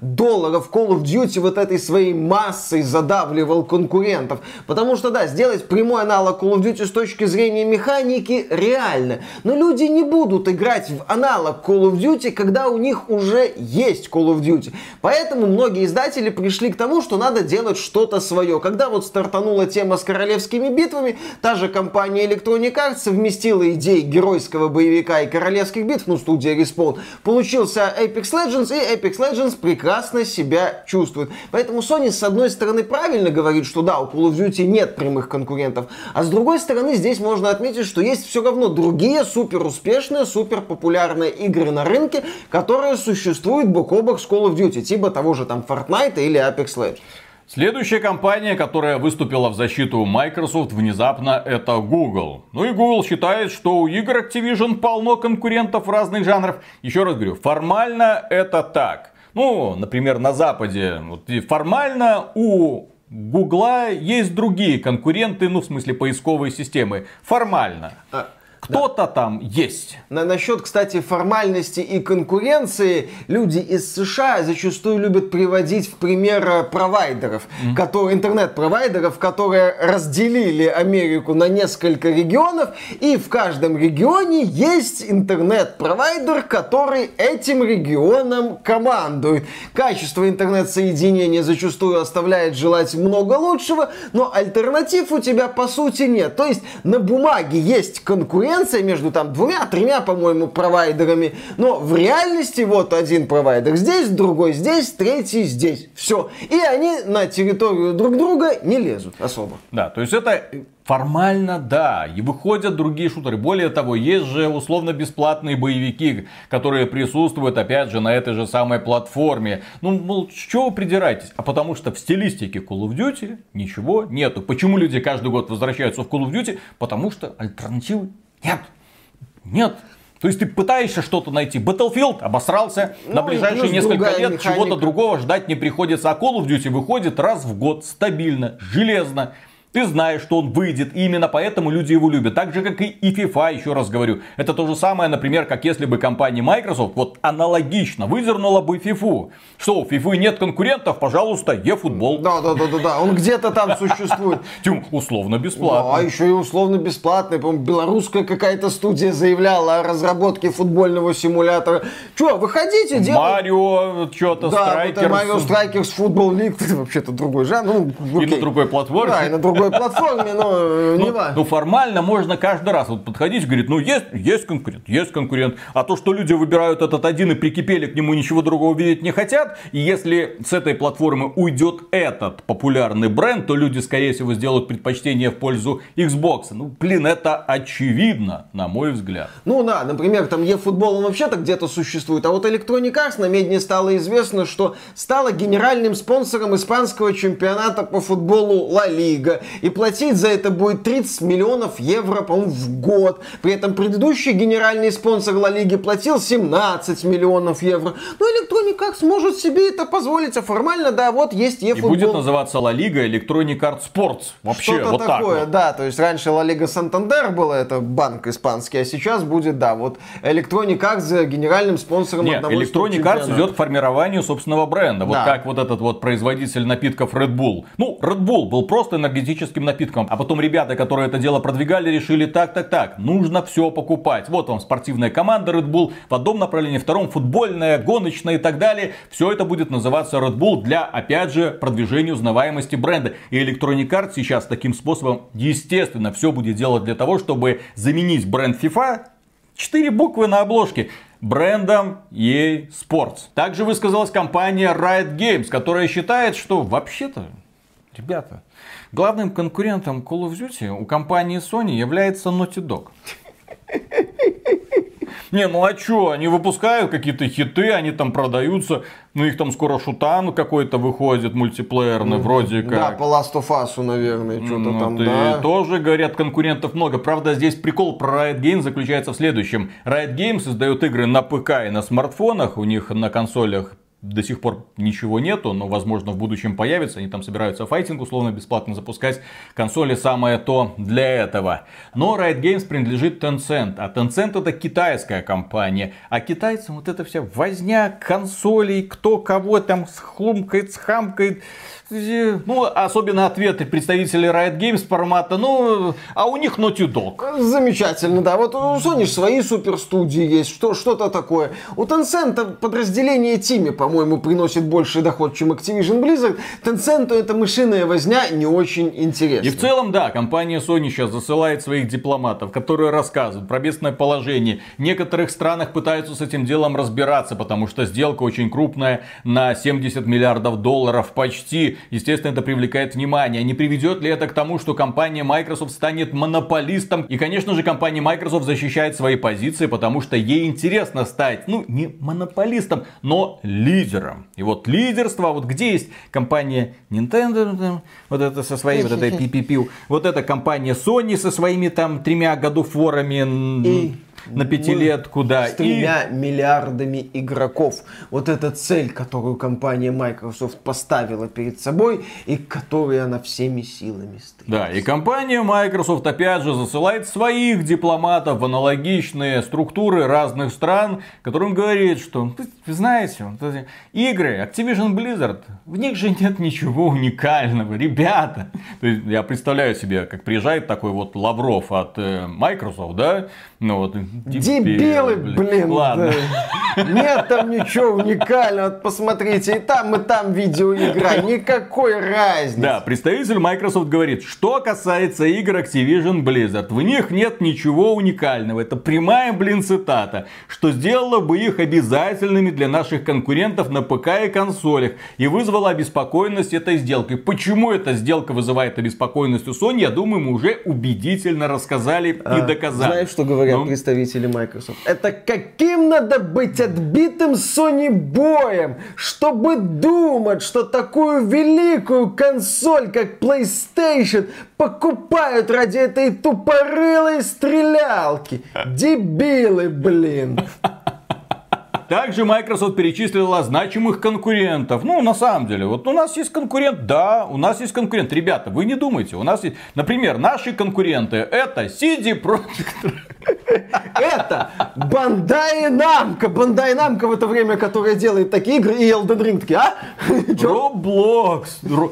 долларов Call of Duty вот этой своей массой задавливал конкурентов. Потому что, да, сделать прямой аналог Call of Duty с точки зрения механики реально. Но люди не будут играть в аналог Call of Duty, когда у них уже есть Call of Duty. Поэтому многие издатели пришли к тому, что надо делать что-то свое. Когда вот стартанула тема с королевскими битвами, та же компания Electronic Arts совместила идеи геройского боевика и королевских битв, ну, студия Respawn, получился Apex Legends, и Apex Legends Legends прекрасно себя чувствует. Поэтому Sony с одной стороны правильно говорит, что да, у Call of Duty нет прямых конкурентов, а с другой стороны здесь можно отметить, что есть все равно другие супер успешные, супер популярные игры на рынке, которые существуют бок о бок с Call of Duty, типа того же там Fortnite или Apex Legends. Следующая компания, которая выступила в защиту Microsoft внезапно, это Google. Ну и Google считает, что у игр Activision полно конкурентов разных жанров. Еще раз говорю, формально это так. Ну, например, на Западе вот, формально у Гугла есть другие конкуренты, ну, в смысле, поисковые системы. Формально. А, кто-то да. там есть. На, насчет, кстати, формальности и конкуренции, люди из США зачастую любят приводить в пример э, провайдеров, mm-hmm. которые, интернет-провайдеров, которые разделили Америку на несколько регионов, и в каждом регионе есть интернет-провайдер, который этим регионом командует. Качество интернет-соединения зачастую оставляет желать много лучшего, но альтернатив у тебя по сути нет. То есть на бумаге есть конкуренция, конкуренция между там двумя-тремя, по-моему, провайдерами, но в реальности вот один провайдер здесь, другой здесь, третий здесь. Все. И они на территорию друг друга не лезут особо. Да, то есть это Формально да, и выходят другие шутеры. Более того, есть же условно бесплатные боевики, которые присутствуют опять же на этой же самой платформе. Ну, мол, чего вы придираетесь? А потому что в стилистике Call of Duty ничего нету. Почему люди каждый год возвращаются в Call of Duty? Потому что альтернативы нет. Нет. То есть ты пытаешься что-то найти. Battlefield обосрался. Ну, на ближайшие несколько лет чего-то другого ждать не приходится. А Call of Duty выходит раз в год стабильно, железно. Ты знаешь, что он выйдет, и именно поэтому люди его любят. Так же, как и FIFA, еще раз говорю. Это то же самое, например, как если бы компания Microsoft вот аналогично выдернула бы FIFA. Что, у FIFA нет конкурентов, пожалуйста, eFootball. Да, да, да, да, да. Он где-то там существует. Тем условно бесплатно. Да, еще и условно бесплатный. По-моему, белорусская какая-то студия заявляла о разработке футбольного симулятора. Че, выходите, делайте. Марио, что-то, да, Strikers. Mario Strikers, футбол лиг, вообще-то другой жанр. Ну, и на другой платформе. Да, и на другой платформе, но э, не ну, ну, формально можно каждый раз вот подходить и говорить, ну, есть, есть конкурент, есть конкурент. А то, что люди выбирают этот один и прикипели к нему, ничего другого видеть не хотят. И если с этой платформы уйдет этот популярный бренд, то люди, скорее всего, сделают предпочтение в пользу Xbox. Ну, блин, это очевидно, на мой взгляд. Ну, да, например, там eFootball, он вообще-то где-то существует. А вот Electronic Arts на медне стало известно, что стала генеральным спонсором испанского чемпионата по футболу Ла Лига. И платить за это будет 30 миллионов евро, по-моему, в год. При этом предыдущий генеральный спонсор Ла Лиги платил 17 миллионов евро. Ну, Electronic Arts сможет себе это позволить, а формально, да, вот есть eFootball. И будет называться Ла Лига Electronic Arts Sports. Вообще, Что-то вот такое, так вот. да. То есть раньше Ла Лига Сантандер была, это банк испанский, а сейчас будет, да, вот Electronic Arts генеральным спонсором Нет, одного Electronic Arts идет к формированию собственного бренда. Вот да. как вот этот вот производитель напитков Red Bull. Ну, Red Bull был просто энергетическим напитком. А потом ребята, которые это дело продвигали, решили так, так, так, нужно все покупать. Вот вам спортивная команда Red Bull в одном направлении, втором футбольная, гоночная и так далее. Все это будет называться Red Bull для, опять же, продвижения узнаваемости бренда. И Electronic Arts сейчас таким способом, естественно, все будет делать для того, чтобы заменить бренд FIFA Четыре буквы на обложке брендом EA Sports. Также высказалась компания Riot Games, которая считает, что вообще-то, ребята, Главным конкурентом Call of Duty у компании Sony является Naughty Dog. Не, ну а чё, они выпускают какие-то хиты, они там продаются, ну их там скоро шутан какой-то выходит, мультиплеерный, mm, вроде как. Да, по Last of Us, наверное, что-то ну, там, да. тоже, говорят, конкурентов много. Правда, здесь прикол про Riot Games заключается в следующем. Riot Games издает игры на ПК и на смартфонах, у них на консолях до сих пор ничего нету, но возможно в будущем появится. Они там собираются файтинг условно бесплатно запускать. Консоли самое то для этого. Но Riot Games принадлежит Tencent, а Tencent это китайская компания. А китайцам вот эта вся возня консолей, кто кого там схлумкает, схамкает. Ну, особенно ответы представителей Riot Games формата, ну, а у них Naughty Dog. Замечательно, да. Вот у Sony свои суперстудии есть, что, что-то такое. У Tencent подразделение Тими, по-моему, приносит больше доход, чем Activision Blizzard. Tencent это мышиная возня не очень интересна. И в целом, да, компания Sony сейчас засылает своих дипломатов, которые рассказывают про бедственное положение. В некоторых странах пытаются с этим делом разбираться, потому что сделка очень крупная на 70 миллиардов долларов почти естественно, это привлекает внимание. Не приведет ли это к тому, что компания Microsoft станет монополистом? И, конечно же, компания Microsoft защищает свои позиции, потому что ей интересно стать, ну, не монополистом, но лидером. И вот лидерство, вот где есть компания Nintendo, вот это со своей вот этой PPP, вот эта компания Sony со своими там тремя годофорами. И на пятилетку, да. С тремя и... миллиардами игроков. Вот эта цель, которую компания Microsoft поставила перед собой и к которой она всеми силами стремится. Да, и компания Microsoft опять же засылает своих дипломатов в аналогичные структуры разных стран, которым говорит, что, вы знаете, вот эти игры Activision Blizzard, в них же нет ничего уникального, ребята. То есть, я представляю себе, как приезжает такой вот Лавров от э, Microsoft, да, ну вот, Дебилы, блин. Ладно. Нет там ничего уникального. Посмотрите, и там, и там видеоигра. Никакой разницы. Да, представитель Microsoft говорит, что касается игр Activision Blizzard, в них нет ничего уникального. Это прямая, блин, цитата. Что сделало бы их обязательными для наших конкурентов на ПК и консолях. И вызвало обеспокоенность этой сделкой. Почему эта сделка вызывает обеспокоенность у Sony, я думаю, мы уже убедительно рассказали а, и доказали. Знаешь, что говорят ну? представители Microsoft? Это каким надо быть отбитым Sony боем, чтобы думать, что такую великую консоль, как PlayStation, покупают ради этой тупорылой стрелялки. Дебилы, блин. Также Microsoft перечислила значимых конкурентов. Ну, на самом деле, вот у нас есть конкурент, да, у нас есть конкурент. Ребята, вы не думайте, у нас есть, например, наши конкуренты, это CD Projekt это Бандай Намка. Бандай Намка в это время, которая делает такие игры, и Elden Ring такие, а? Roblox.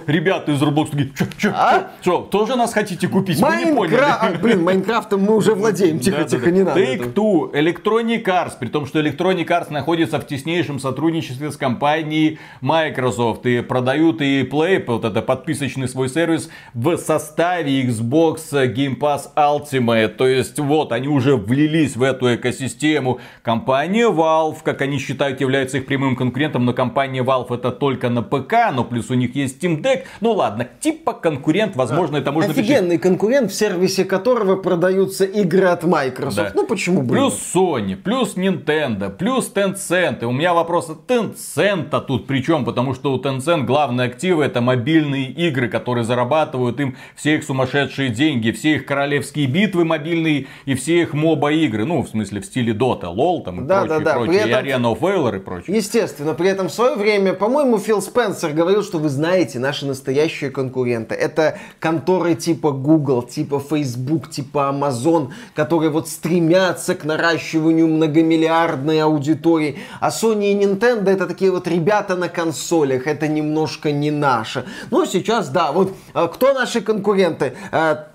Ребята из Roblox такие, чё, чё, а? чё, тоже нас хотите купить? Мы не поняли. А, блин, Майнкрафтом мы уже владеем. Тихо, тихо, не надо. Take-Two, Electronic Arts, при том, что Electronic Arts находится в теснейшем сотрудничестве с компанией Microsoft и продают и Play, вот это подписочный свой сервис в составе Xbox Game Pass Ultimate. То есть вот они уже влились в эту экосистему. Компания Valve, как они считают, является их прямым конкурентом, но компания Valve это только на ПК, но плюс у них есть Steam Deck. Ну ладно, типа конкурент, возможно, а, это можно Офигенный конкурент, в сервисе которого продаются игры от Microsoft. Да. Ну почему бы? Плюс Sony, плюс Nintendo, плюс Tencent. И у меня вопрос от Tencent тут причем, потому что у Tencent главные активы это мобильные игры, которые зарабатывают им все их сумасшедшие деньги, все их королевские битвы мобильные и все их моб моба игры, ну, в смысле, в стиле Dota, LoL там и да, прочее, да, да. прочее, этом, и Arena of Valor и прочее. Естественно, при этом в свое время, по-моему, Фил Спенсер говорил, что вы знаете, наши настоящие конкуренты, это конторы типа Google, типа Facebook, типа Amazon, которые вот стремятся к наращиванию многомиллиардной аудитории, а Sony и Nintendo это такие вот ребята на консолях, это немножко не наше. Ну, сейчас, да, вот а, кто наши конкуренты?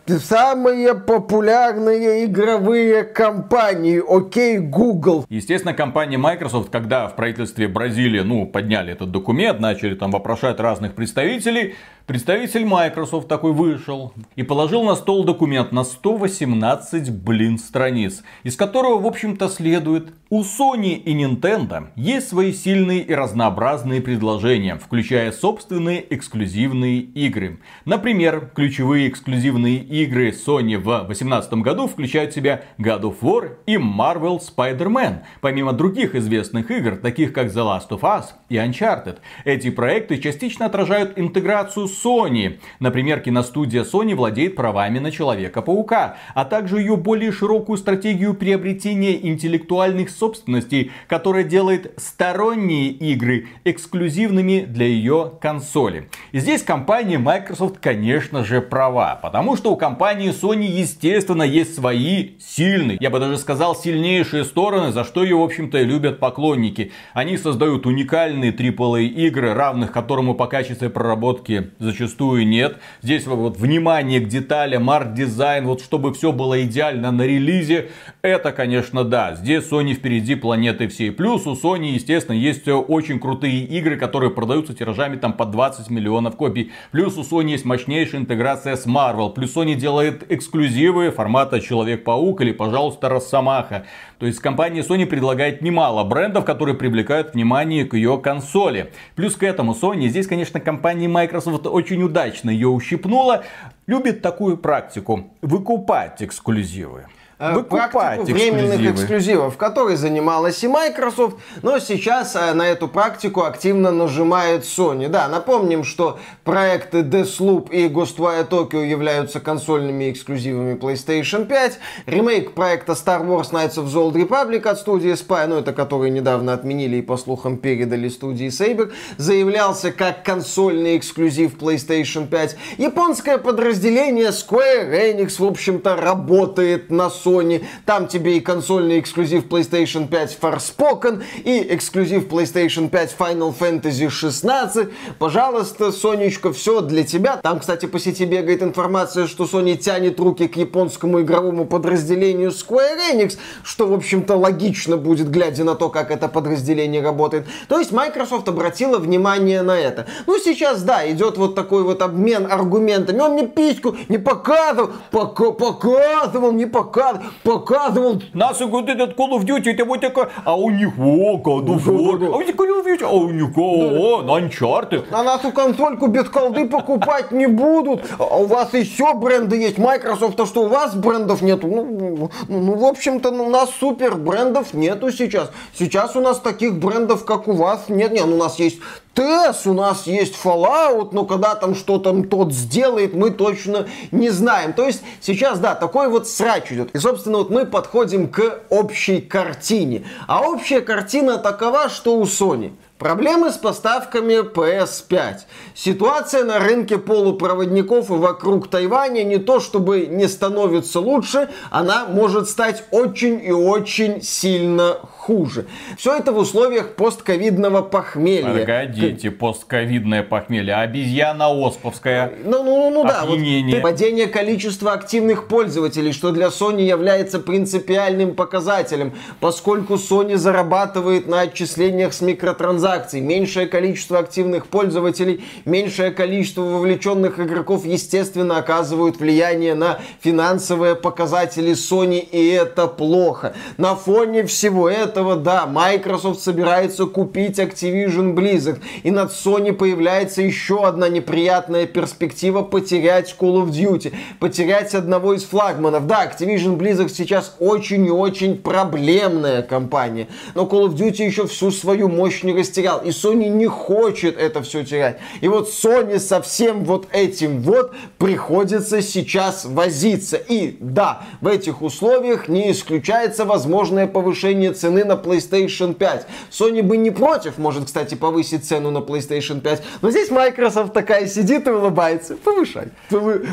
Самые популярные игровые компании, окей, Google. Естественно, компания Microsoft, когда в правительстве Бразилии, ну, подняли этот документ, начали там вопрошать разных представителей, Представитель Microsoft такой вышел и положил на стол документ на 118, блин, страниц, из которого, в общем-то, следует, у Sony и Nintendo есть свои сильные и разнообразные предложения, включая собственные эксклюзивные игры. Например, ключевые эксклюзивные игры Sony в 2018 году включают в себя God of War и Marvel Spider-Man, помимо других известных игр, таких как The Last of Us и Uncharted. Эти проекты частично отражают интеграцию Sony. Например, киностудия Sony владеет правами на Человека-паука, а также ее более широкую стратегию приобретения интеллектуальных собственностей, которая делает сторонние игры эксклюзивными для ее консоли. И здесь компания Microsoft, конечно же, права, потому что у компании Sony, естественно, есть свои сильные, я бы даже сказал, сильнейшие стороны, за что ее, в общем-то, и любят поклонники. Они создают уникальные AAA игры, равных которому по качеству проработки зачастую нет. Здесь вот внимание к деталям, арт-дизайн, вот чтобы все было идеально на релизе, это, конечно, да. Здесь Sony впереди планеты всей. Плюс у Sony, естественно, есть очень крутые игры, которые продаются тиражами там по 20 миллионов копий. Плюс у Sony есть мощнейшая интеграция с Marvel. Плюс Sony делает эксклюзивы формата Человек-паук или, пожалуйста, Росомаха. То есть компания Sony предлагает немало брендов, которые привлекают внимание к ее консоли. Плюс к этому Sony, здесь, конечно, компания Microsoft очень удачно ее ущипнула, любит такую практику выкупать эксклюзивы. Э, практику временных эксклюзивы. эксклюзивов, которой занималась и Microsoft, но сейчас э, на эту практику активно нажимает Sony. Да, напомним, что проекты Deathloop и Ghostwire Tokyo являются консольными эксклюзивами PlayStation 5. Ремейк проекта Star Wars Knights of the Old Republic от студии Spy, ну это который недавно отменили и по слухам передали студии Saber, заявлялся как консольный эксклюзив PlayStation 5. Японское подразделение Square Enix, в общем-то, работает на Sony Sony. Там тебе и консольный эксклюзив PlayStation 5 Forspoken, и эксклюзив PlayStation 5 Final Fantasy 16. Пожалуйста, Сонечка, все для тебя. Там, кстати, по сети бегает информация, что Sony тянет руки к японскому игровому подразделению Square Enix, что, в общем-то, логично будет, глядя на то, как это подразделение работает. То есть Microsoft обратила внимание на это. Ну, сейчас, да, идет вот такой вот обмен аргументами. Он мне письку не показывал, пока, показывал, не показывал, показывал. Нас вот этот Call of Duty, это вот такой, а у них о, God of War, а у них Call of Duty, а у них о, Uncharted. А нас у консольку без колды покупать не будут. А у вас еще бренды есть. Microsoft, то что у вас брендов нету? Ну, ну, ну в общем-то, у нас супер брендов нету сейчас. Сейчас у нас таких брендов, как у вас, нет. Нет, у нас есть ТС, у нас есть Fallout, но когда там что там тот сделает, мы точно не знаем. То есть сейчас, да, такой вот срач идет. И, собственно, вот мы подходим к общей картине. А общая картина такова, что у Sony Проблемы с поставками PS5. Ситуация на рынке полупроводников и вокруг Тайваня не то чтобы не становится лучше, она может стать очень и очень сильно хуже. Все это в условиях постковидного похмелья. Погодите, постковидное похмелье. Обезьяна Осповская. Ну, ну, ну, ну да. Вот падение количества активных пользователей, что для Sony является принципиальным показателем, поскольку Sony зарабатывает на отчислениях с микротранзакций. Меньшее количество активных пользователей, меньшее количество вовлеченных игроков, естественно, оказывают влияние на финансовые показатели Sony, и это плохо. На фоне всего этого этого, да, Microsoft собирается купить Activision Blizzard. И над Sony появляется еще одна неприятная перспектива потерять Call of Duty. Потерять одного из флагманов. Да, Activision Blizzard сейчас очень и очень проблемная компания. Но Call of Duty еще всю свою мощь не растерял. И Sony не хочет это все терять. И вот Sony со всем вот этим вот приходится сейчас возиться. И да, в этих условиях не исключается возможное повышение цены цены на PlayStation 5. Sony бы не против, может, кстати, повысить цену на PlayStation 5. Но здесь Microsoft такая сидит и улыбается. Повышай. Повы...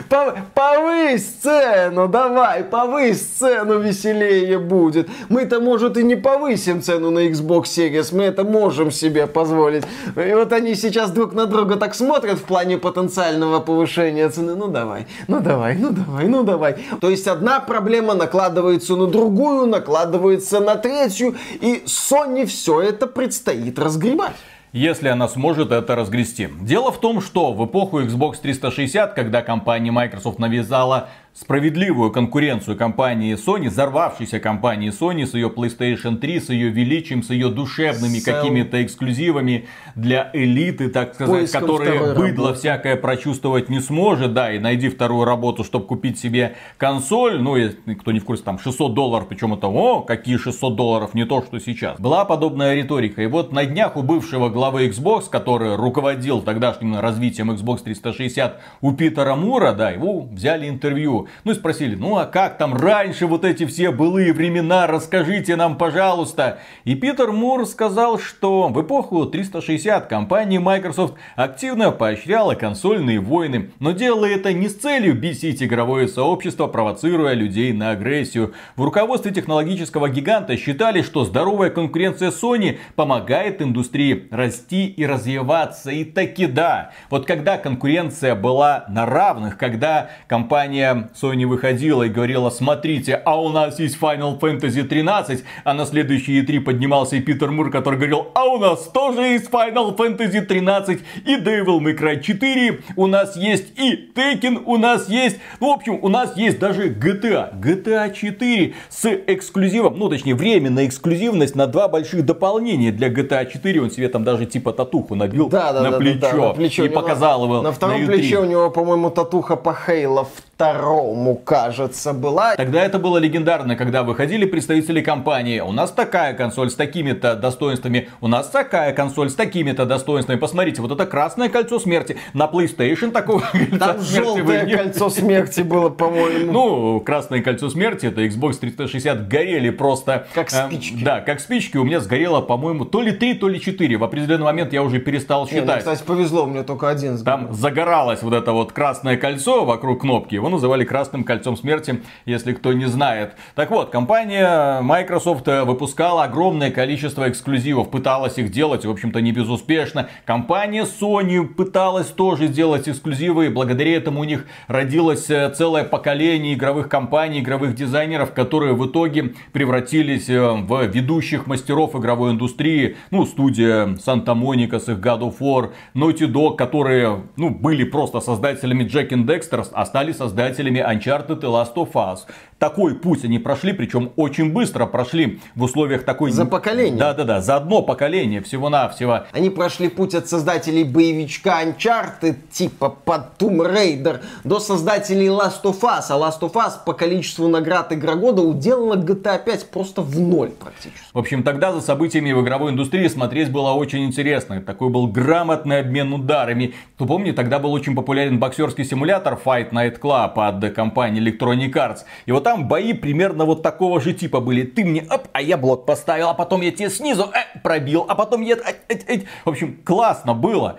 Повысь цену, давай, повысь цену, веселее будет. Мы-то, может, и не повысим цену на Xbox Series, мы это можем себе позволить. И вот они сейчас друг на друга так смотрят в плане потенциального повышения цены. Ну давай, ну давай, ну давай, ну давай. То есть одна проблема накладывается на другую, накладывается на третью, и Sony все это предстоит разгребать если она сможет это разгрести. Дело в том, что в эпоху Xbox 360, когда компания Microsoft навязала справедливую конкуренцию компании Sony, взорвавшейся компании Sony с ее PlayStation 3, с ее величием, с ее душевными какими-то эксклюзивами для элиты, так сказать, Поиском которые быдло работы. всякое прочувствовать не сможет, да, и найди вторую работу, чтобы купить себе консоль, ну, и, кто не в курсе, там 600 долларов, причем это, о, какие 600 долларов, не то, что сейчас. Была подобная риторика, и вот на днях у бывшего главы Xbox, который руководил тогдашним развитием Xbox 360 у Питера Мура, да, его взяли интервью ну и спросили, ну а как там раньше вот эти все былые времена, расскажите нам, пожалуйста. И Питер Мур сказал, что в эпоху 360 компания Microsoft активно поощряла консольные войны, но делала это не с целью бесить игровое сообщество, провоцируя людей на агрессию. В руководстве технологического гиганта считали, что здоровая конкуренция Sony помогает индустрии расти и развиваться. И таки да, вот когда конкуренция была на равных, когда компания Sony выходила и говорила, смотрите, а у нас есть Final Fantasy 13, а на следующие E3 поднимался и Питер Мур, который говорил, а у нас тоже есть Final Fantasy 13 и Devil May Cry 4, у нас есть и Tekken, у нас есть, ну, в общем, у нас есть даже GTA, GTA 4 с эксклюзивом, ну, точнее, временная эксклюзивность на два больших дополнения. Для GTA 4, он себе там даже типа татуху набил да, да, на, да, плечо, да, да, на плечо и показал его На втором на плече у него, по-моему, татуха по Halo второму, кажется, была. Тогда это было легендарно, когда выходили представители компании. У нас такая консоль с такими-то достоинствами, у нас такая консоль с такими-то достоинствами. Посмотрите, вот это красное кольцо смерти. На PlayStation такого Там желтое кольцо смерти было, по-моему. Ну, красное кольцо смерти, это Xbox 360 горели просто. Как э, спички. Да, как спички. У меня сгорело, по-моему, то ли 3, то ли 4. В определенный момент я уже перестал считать. Не, кстати, повезло, мне только один сгорел. Там загоралось вот это вот красное кольцо вокруг кнопки Его называли красным кольцом смерти, если кто не знает. Так вот, компания Microsoft выпускала огромное количество эксклюзивов, пыталась их делать, в общем-то, не безуспешно. Компания Sony пыталась тоже делать эксклюзивы, и благодаря этому у них родилось э, целое поколение игровых компаний, игровых дизайнеров, которые в итоге превратились э, в ведущих мастеров игровой индустрии. Ну, студия Santa Monica с их God of War, Naughty Dog, которые, ну, были просто создателями Jack and Dexter, а стали создателями Uncharted и Last of Us. Такой путь они прошли, причем очень быстро прошли в условиях такой... За поколение. Да-да-да, за одно поколение всего-навсего. Они прошли путь от создателей боевичка Uncharted, типа под Tomb Raider, до создателей Last of Us. А Last of Us по количеству наград Игрогода уделала GTA 5 просто в ноль практически. В общем, тогда за событиями в игровой индустрии смотреть было очень интересно. Такой был грамотный обмен ударами. Кто помнит, тогда был очень популярен боксерский симулятор Fight Night Club от компании Electronic Arts. И вот там бои примерно вот такого же типа были. Ты мне оп, а я блок поставил, а потом я тебе снизу э, пробил, а потом я... Э, э, э. В общем, классно было.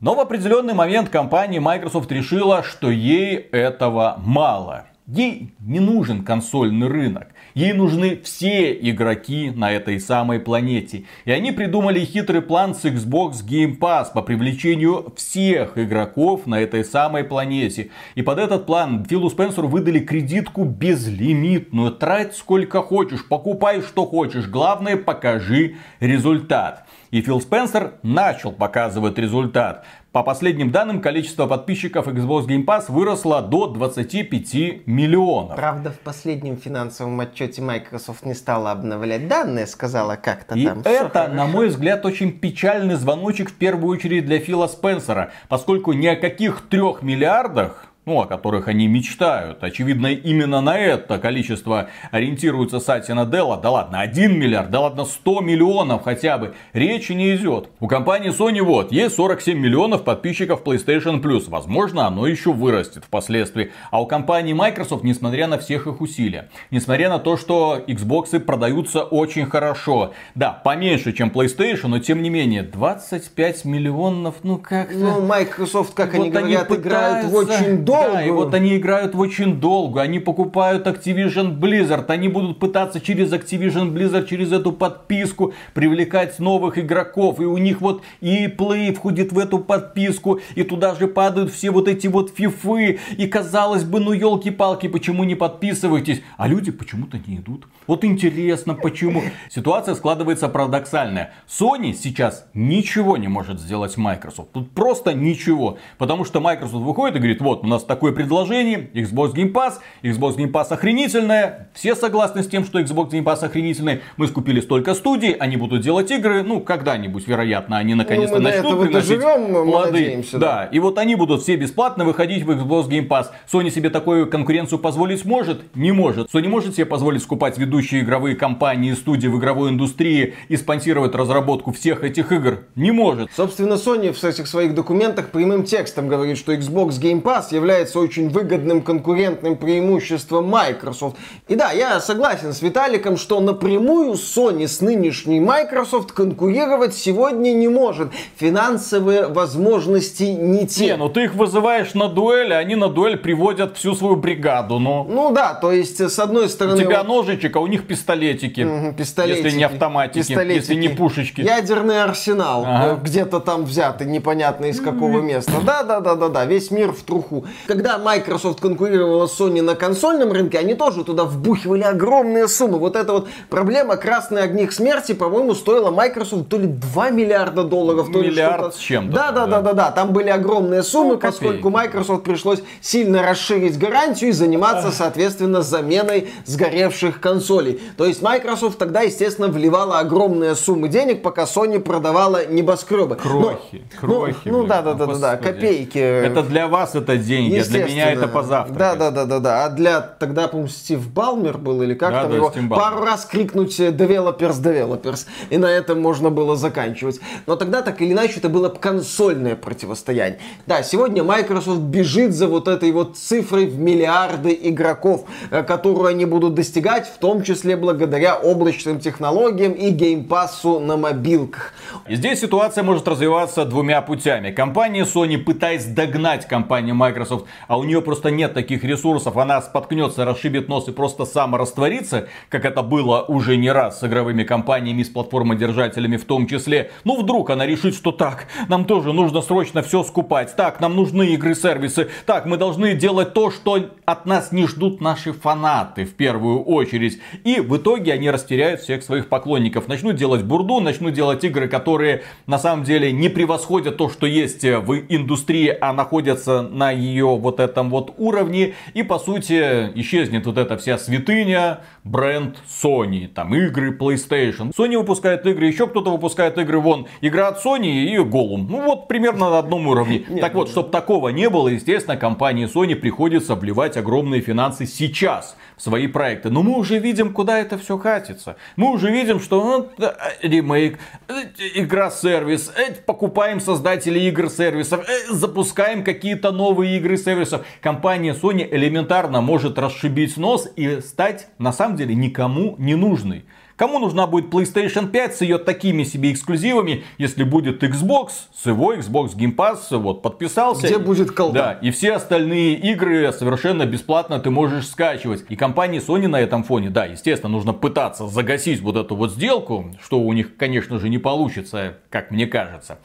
Но в определенный момент компания Microsoft решила, что ей этого мало. Ей не нужен консольный рынок. Ей нужны все игроки на этой самой планете. И они придумали хитрый план с Xbox Game Pass по привлечению всех игроков на этой самой планете. И под этот план Филу Спенсеру выдали кредитку безлимитную. Трать сколько хочешь, покупай что хочешь. Главное покажи результат. И Фил Спенсер начал показывать результат. По последним данным, количество подписчиков Xbox Game Pass выросло до 25 миллионов. Правда, в последнем финансовом отчете Microsoft не стала обновлять данные, сказала как-то И там. это, на мой взгляд, очень печальный звоночек в первую очередь для Фила Спенсера, поскольку ни о каких трех миллиардах ну, о которых они мечтают. Очевидно, именно на это количество ориентируется Сатья Наделла. Да ладно, 1 миллиард, да ладно, 100 миллионов хотя бы. Речи не идет. У компании Sony вот, есть 47 миллионов подписчиков PlayStation Plus. Возможно, оно еще вырастет впоследствии. А у компании Microsoft, несмотря на всех их усилия, несмотря на то, что Xbox продаются очень хорошо, да, поменьше, чем PlayStation, но тем не менее, 25 миллионов, ну как Ну, Microsoft, как вот они говорят, они играют в очень долго долгую. Да, и вот они играют очень долго. Они покупают Activision Blizzard. Они будут пытаться через Activision Blizzard, через эту подписку привлекать новых игроков. И у них вот и Play входит в эту подписку. И туда же падают все вот эти вот фифы. И казалось бы, ну елки-палки, почему не подписываетесь? А люди почему-то не идут. Вот интересно, почему. Ситуация складывается парадоксальная. Sony сейчас ничего не может сделать Microsoft. Тут просто ничего. Потому что Microsoft выходит и говорит, вот, у нас такое предложение, Xbox Game Pass, Xbox Game Pass охренительная, все согласны с тем, что Xbox Game Pass охренительный, мы скупили столько студий, они будут делать игры, ну, когда-нибудь, вероятно, они наконец-то ну, начнут приносить доживем, плоды. Надеемся, да. да, и вот они будут все бесплатно выходить в Xbox Game Pass. Sony себе такую конкуренцию позволить может? Не может. Sony может себе позволить скупать ведущие игровые компании и студии в игровой индустрии и спонсировать разработку всех этих игр? Не может. Собственно, Sony в этих своих документах прямым текстом говорит, что Xbox Game Pass является является очень выгодным конкурентным преимуществом Microsoft. И да, я согласен с Виталиком, что напрямую Sony с нынешней Microsoft конкурировать сегодня не может. Финансовые возможности не те. Не, ну ты их вызываешь на дуэль, а они на дуэль приводят всю свою бригаду, ну. Ну да, то есть с одной стороны... У тебя ножичек, а у них пистолетики. Угу, пистолетики. Если не автоматики, пистолетики. если не пушечки. Ядерный арсенал. Ага. Где-то там взятый, непонятно из какого места. Да-да-да-да-да, весь мир в труху. Когда Microsoft конкурировала с Sony на консольном рынке, они тоже туда вбухивали огромные суммы. Вот эта вот проблема красной огних смерти, по-моему, стоила Microsoft то ли 2 миллиарда долларов, то Миллиард ли с чем-то. Да, да, да, да, да. Там были огромные суммы, ну, поскольку Microsoft пришлось сильно расширить гарантию и заниматься, соответственно, заменой сгоревших консолей. То есть Microsoft тогда, естественно, вливала огромные суммы денег, пока Sony продавала небоскребы. Крохи, Но, крохи. Ну, ну да, да, да, да, да, копейки. Это для вас это деньги деньги, для меня это позавтра. Да, да, да, да, да. А для тогда, по-моему, Стив Балмер был или как да, там да, его пару раз крикнуть developers, developers. И на этом можно было заканчивать. Но тогда так или иначе это было консольное противостояние. Да, сегодня Microsoft бежит за вот этой вот цифрой в миллиарды игроков, э, которую они будут достигать, в том числе благодаря облачным технологиям и геймпассу на мобилках. И здесь ситуация может развиваться двумя путями. Компания Sony, пытаясь догнать компанию Microsoft Microsoft, а у нее просто нет таких ресурсов, она споткнется, расшибет нос и просто саморастворится, как это было уже не раз с игровыми компаниями, с платформодержателями в том числе. Ну, вдруг она решит, что так, нам тоже нужно срочно все скупать, так, нам нужны игры-сервисы, так, мы должны делать то, что от нас не ждут наши фанаты в первую очередь. И в итоге они растеряют всех своих поклонников, начнут делать бурду, начнут делать игры, которые на самом деле не превосходят то, что есть в индустрии, а находятся на ее вот этом вот уровне. И по сути исчезнет вот эта вся святыня, бренд Sony, там игры PlayStation. Sony выпускает игры, еще кто-то выпускает игры, вон, игра от Sony и Голум. Ну вот примерно на одном уровне. Нет, так вот, чтобы такого не было, естественно, компании Sony приходится вливать огромные финансы сейчас свои проекты. Но мы уже видим, куда это все катится. Мы уже видим, что ну, ремейк, э, игра-сервис, э, покупаем создателей игр-сервисов, э, запускаем какие-то новые игры-сервисов. Компания Sony элементарно может расшибить нос и стать на самом деле никому не нужной. Кому нужна будет PlayStation 5 с ее такими себе эксклюзивами, если будет Xbox с его Xbox Game Pass, вот, подписался. Где будет колда? Да, и все остальные игры совершенно бесплатно ты можешь скачивать. И компании Sony на этом фоне, да, естественно, нужно пытаться загасить вот эту вот сделку, что у них, конечно же, не получится, как мне кажется.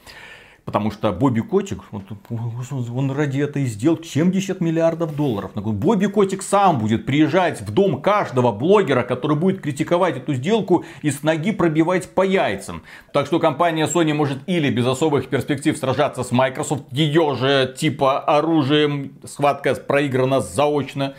Потому что Бобби Котик, он, он ради этой сделки 70 миллиардов долларов. Бобби Котик сам будет приезжать в дом каждого блогера, который будет критиковать эту сделку и с ноги пробивать по яйцам. Так что компания Sony может или без особых перспектив сражаться с Microsoft, ее же типа оружием, схватка проиграна заочно.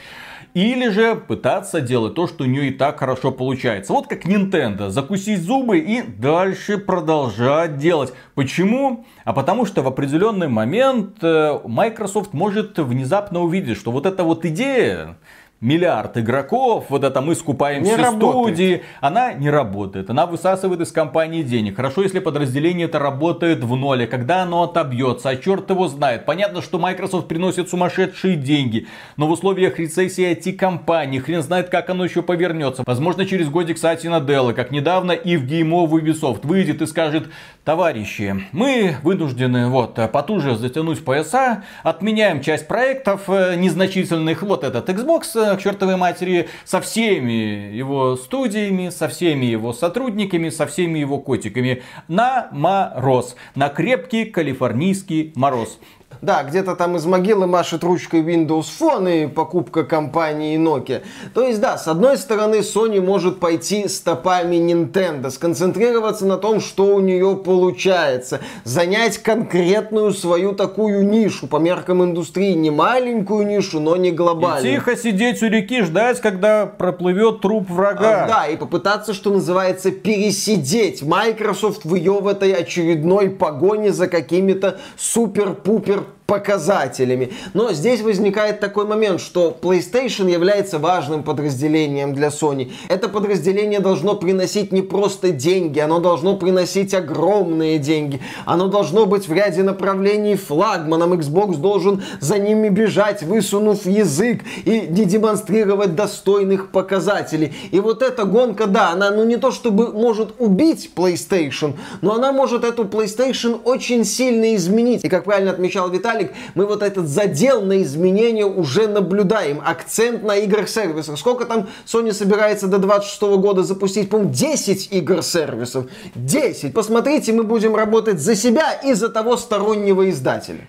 Или же пытаться делать то, что у нее и так хорошо получается. Вот как Nintendo. Закусить зубы и дальше продолжать делать. Почему? А потому что в определенный момент э, Microsoft может внезапно увидеть, что вот эта вот идея миллиард игроков, вот это мы скупаем не все работает. студии, она не работает. Она высасывает из компании денег. Хорошо, если подразделение это работает в ноле, когда оно отобьется, а черт его знает. Понятно, что Microsoft приносит сумасшедшие деньги, но в условиях рецессии IT-компании, хрен знает, как оно еще повернется. Возможно, через годик Сатина Делла, как недавно и в GMO в Ubisoft выйдет и скажет, товарищи, мы вынуждены вот потуже затянуть пояса, отменяем часть проектов э, незначительных, вот этот Xbox э, к чертовой матери со всеми его студиями, со всеми его сотрудниками, со всеми его котиками на мороз, на крепкий калифорнийский мороз. Да, где-то там из могилы машет ручкой Windows Phone и покупка компании Nokia. То есть, да, с одной стороны, Sony может пойти стопами Nintendo, сконцентрироваться на том, что у нее получается, занять конкретную свою такую нишу по меркам индустрии, не маленькую нишу, но не глобальную. И тихо сидеть у реки, ждать, когда проплывет труп врага. А, да, и попытаться, что называется, пересидеть Microsoft в ее в этой очередной погоне за какими-то супер-пупер показателями. Но здесь возникает такой момент, что PlayStation является важным подразделением для Sony. Это подразделение должно приносить не просто деньги, оно должно приносить огромные деньги. Оно должно быть в ряде направлений флагманом. Xbox должен за ними бежать, высунув язык и не демонстрировать достойных показателей. И вот эта гонка, да, она ну не то чтобы может убить PlayStation, но она может эту PlayStation очень сильно изменить. И как правильно отмечал Виталий, Виталик, мы вот этот задел на изменения уже наблюдаем. Акцент на играх-сервисах. Сколько там Sony собирается до 26 года запустить? По-моему, 10 игр-сервисов. 10. Посмотрите, мы будем работать за себя и за того стороннего издателя.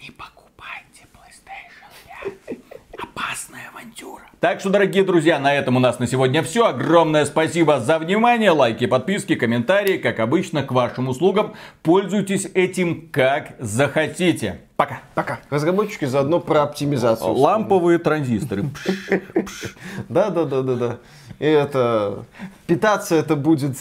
Не покупайте PlayStation 5. Опасная авантюра. Так что, дорогие друзья, на этом у нас на сегодня все. Огромное спасибо за внимание. Лайки, подписки, комментарии, как обычно, к вашим услугам. Пользуйтесь этим как захотите. Пока. Пока. Разработчики заодно про оптимизацию. Ламповые транзисторы. Да, да, да, да, да. И это питаться это будет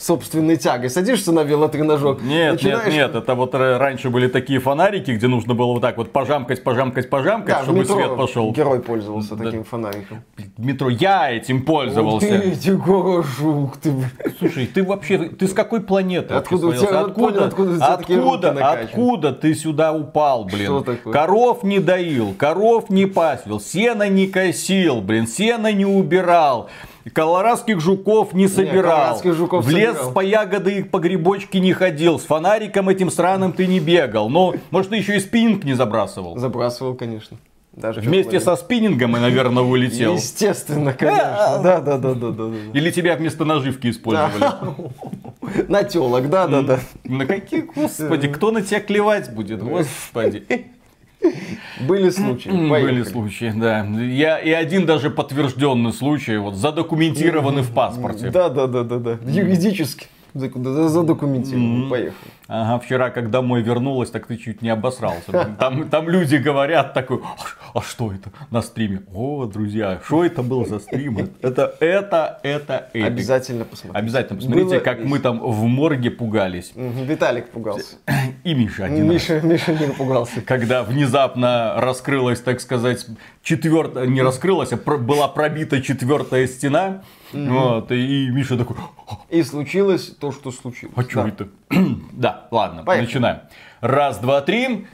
собственной тягой. Садишься на велотренажер. Нет, начинаешь... нет, нет, это вот раньше были такие фонарики, где нужно было вот так вот пожамкать, пожамкать, пожамкать, да, чтобы свет пошел. Герой пользовался да. таким фонариком. метро я этим пользовался. Ты, Егорожук, ты... Слушай, ты вообще, ты с какой планеты? Откуда у тебя, откуда, откуда, откуда, откуда, откуда ты сюда упал, блин? Что такое? Коров не доил, коров не пасвил, сено не косил, блин, сено не убирал Колорадских жуков не собирал. колорадских жуков в лес собирал. по ягоды и по грибочки не ходил. С фонариком этим сраным ты не бегал. Но, может, ты еще и спиннинг не забрасывал. Забрасывал, конечно. Даже Вместе со спиннингом и, наверное, улетел. Естественно, конечно. Да, да, да, да, да. Или тебя вместо наживки использовали. На телок, да, да, да. На какие, господи, кто на тебя клевать будет, господи. Были случаи. Были Поехали. случаи, да. Я и один даже подтвержденный случай, вот задокументированный в паспорте. Да, да, да, да, да. Юридически. Задокументировано. Поехали. Ага, вчера, как домой вернулась, так ты чуть не обосрался. Там, там люди говорят такой, а, а что это на стриме? О, друзья, что это был за стрим? Это, это, это эпик. Обязательно посмотрим. Обязательно посмотрите, Было как мы там в морге пугались. Виталик пугался. И Миша один раз. Миша, Миша не пугался. Когда внезапно раскрылась, так сказать, четвертая, не раскрылась, а была пробита четвертая стена. Вот, и Миша такой, И случилось то, что случилось. а что Да. это? да, ладно, Поехали. начинаем. Раз, два, три.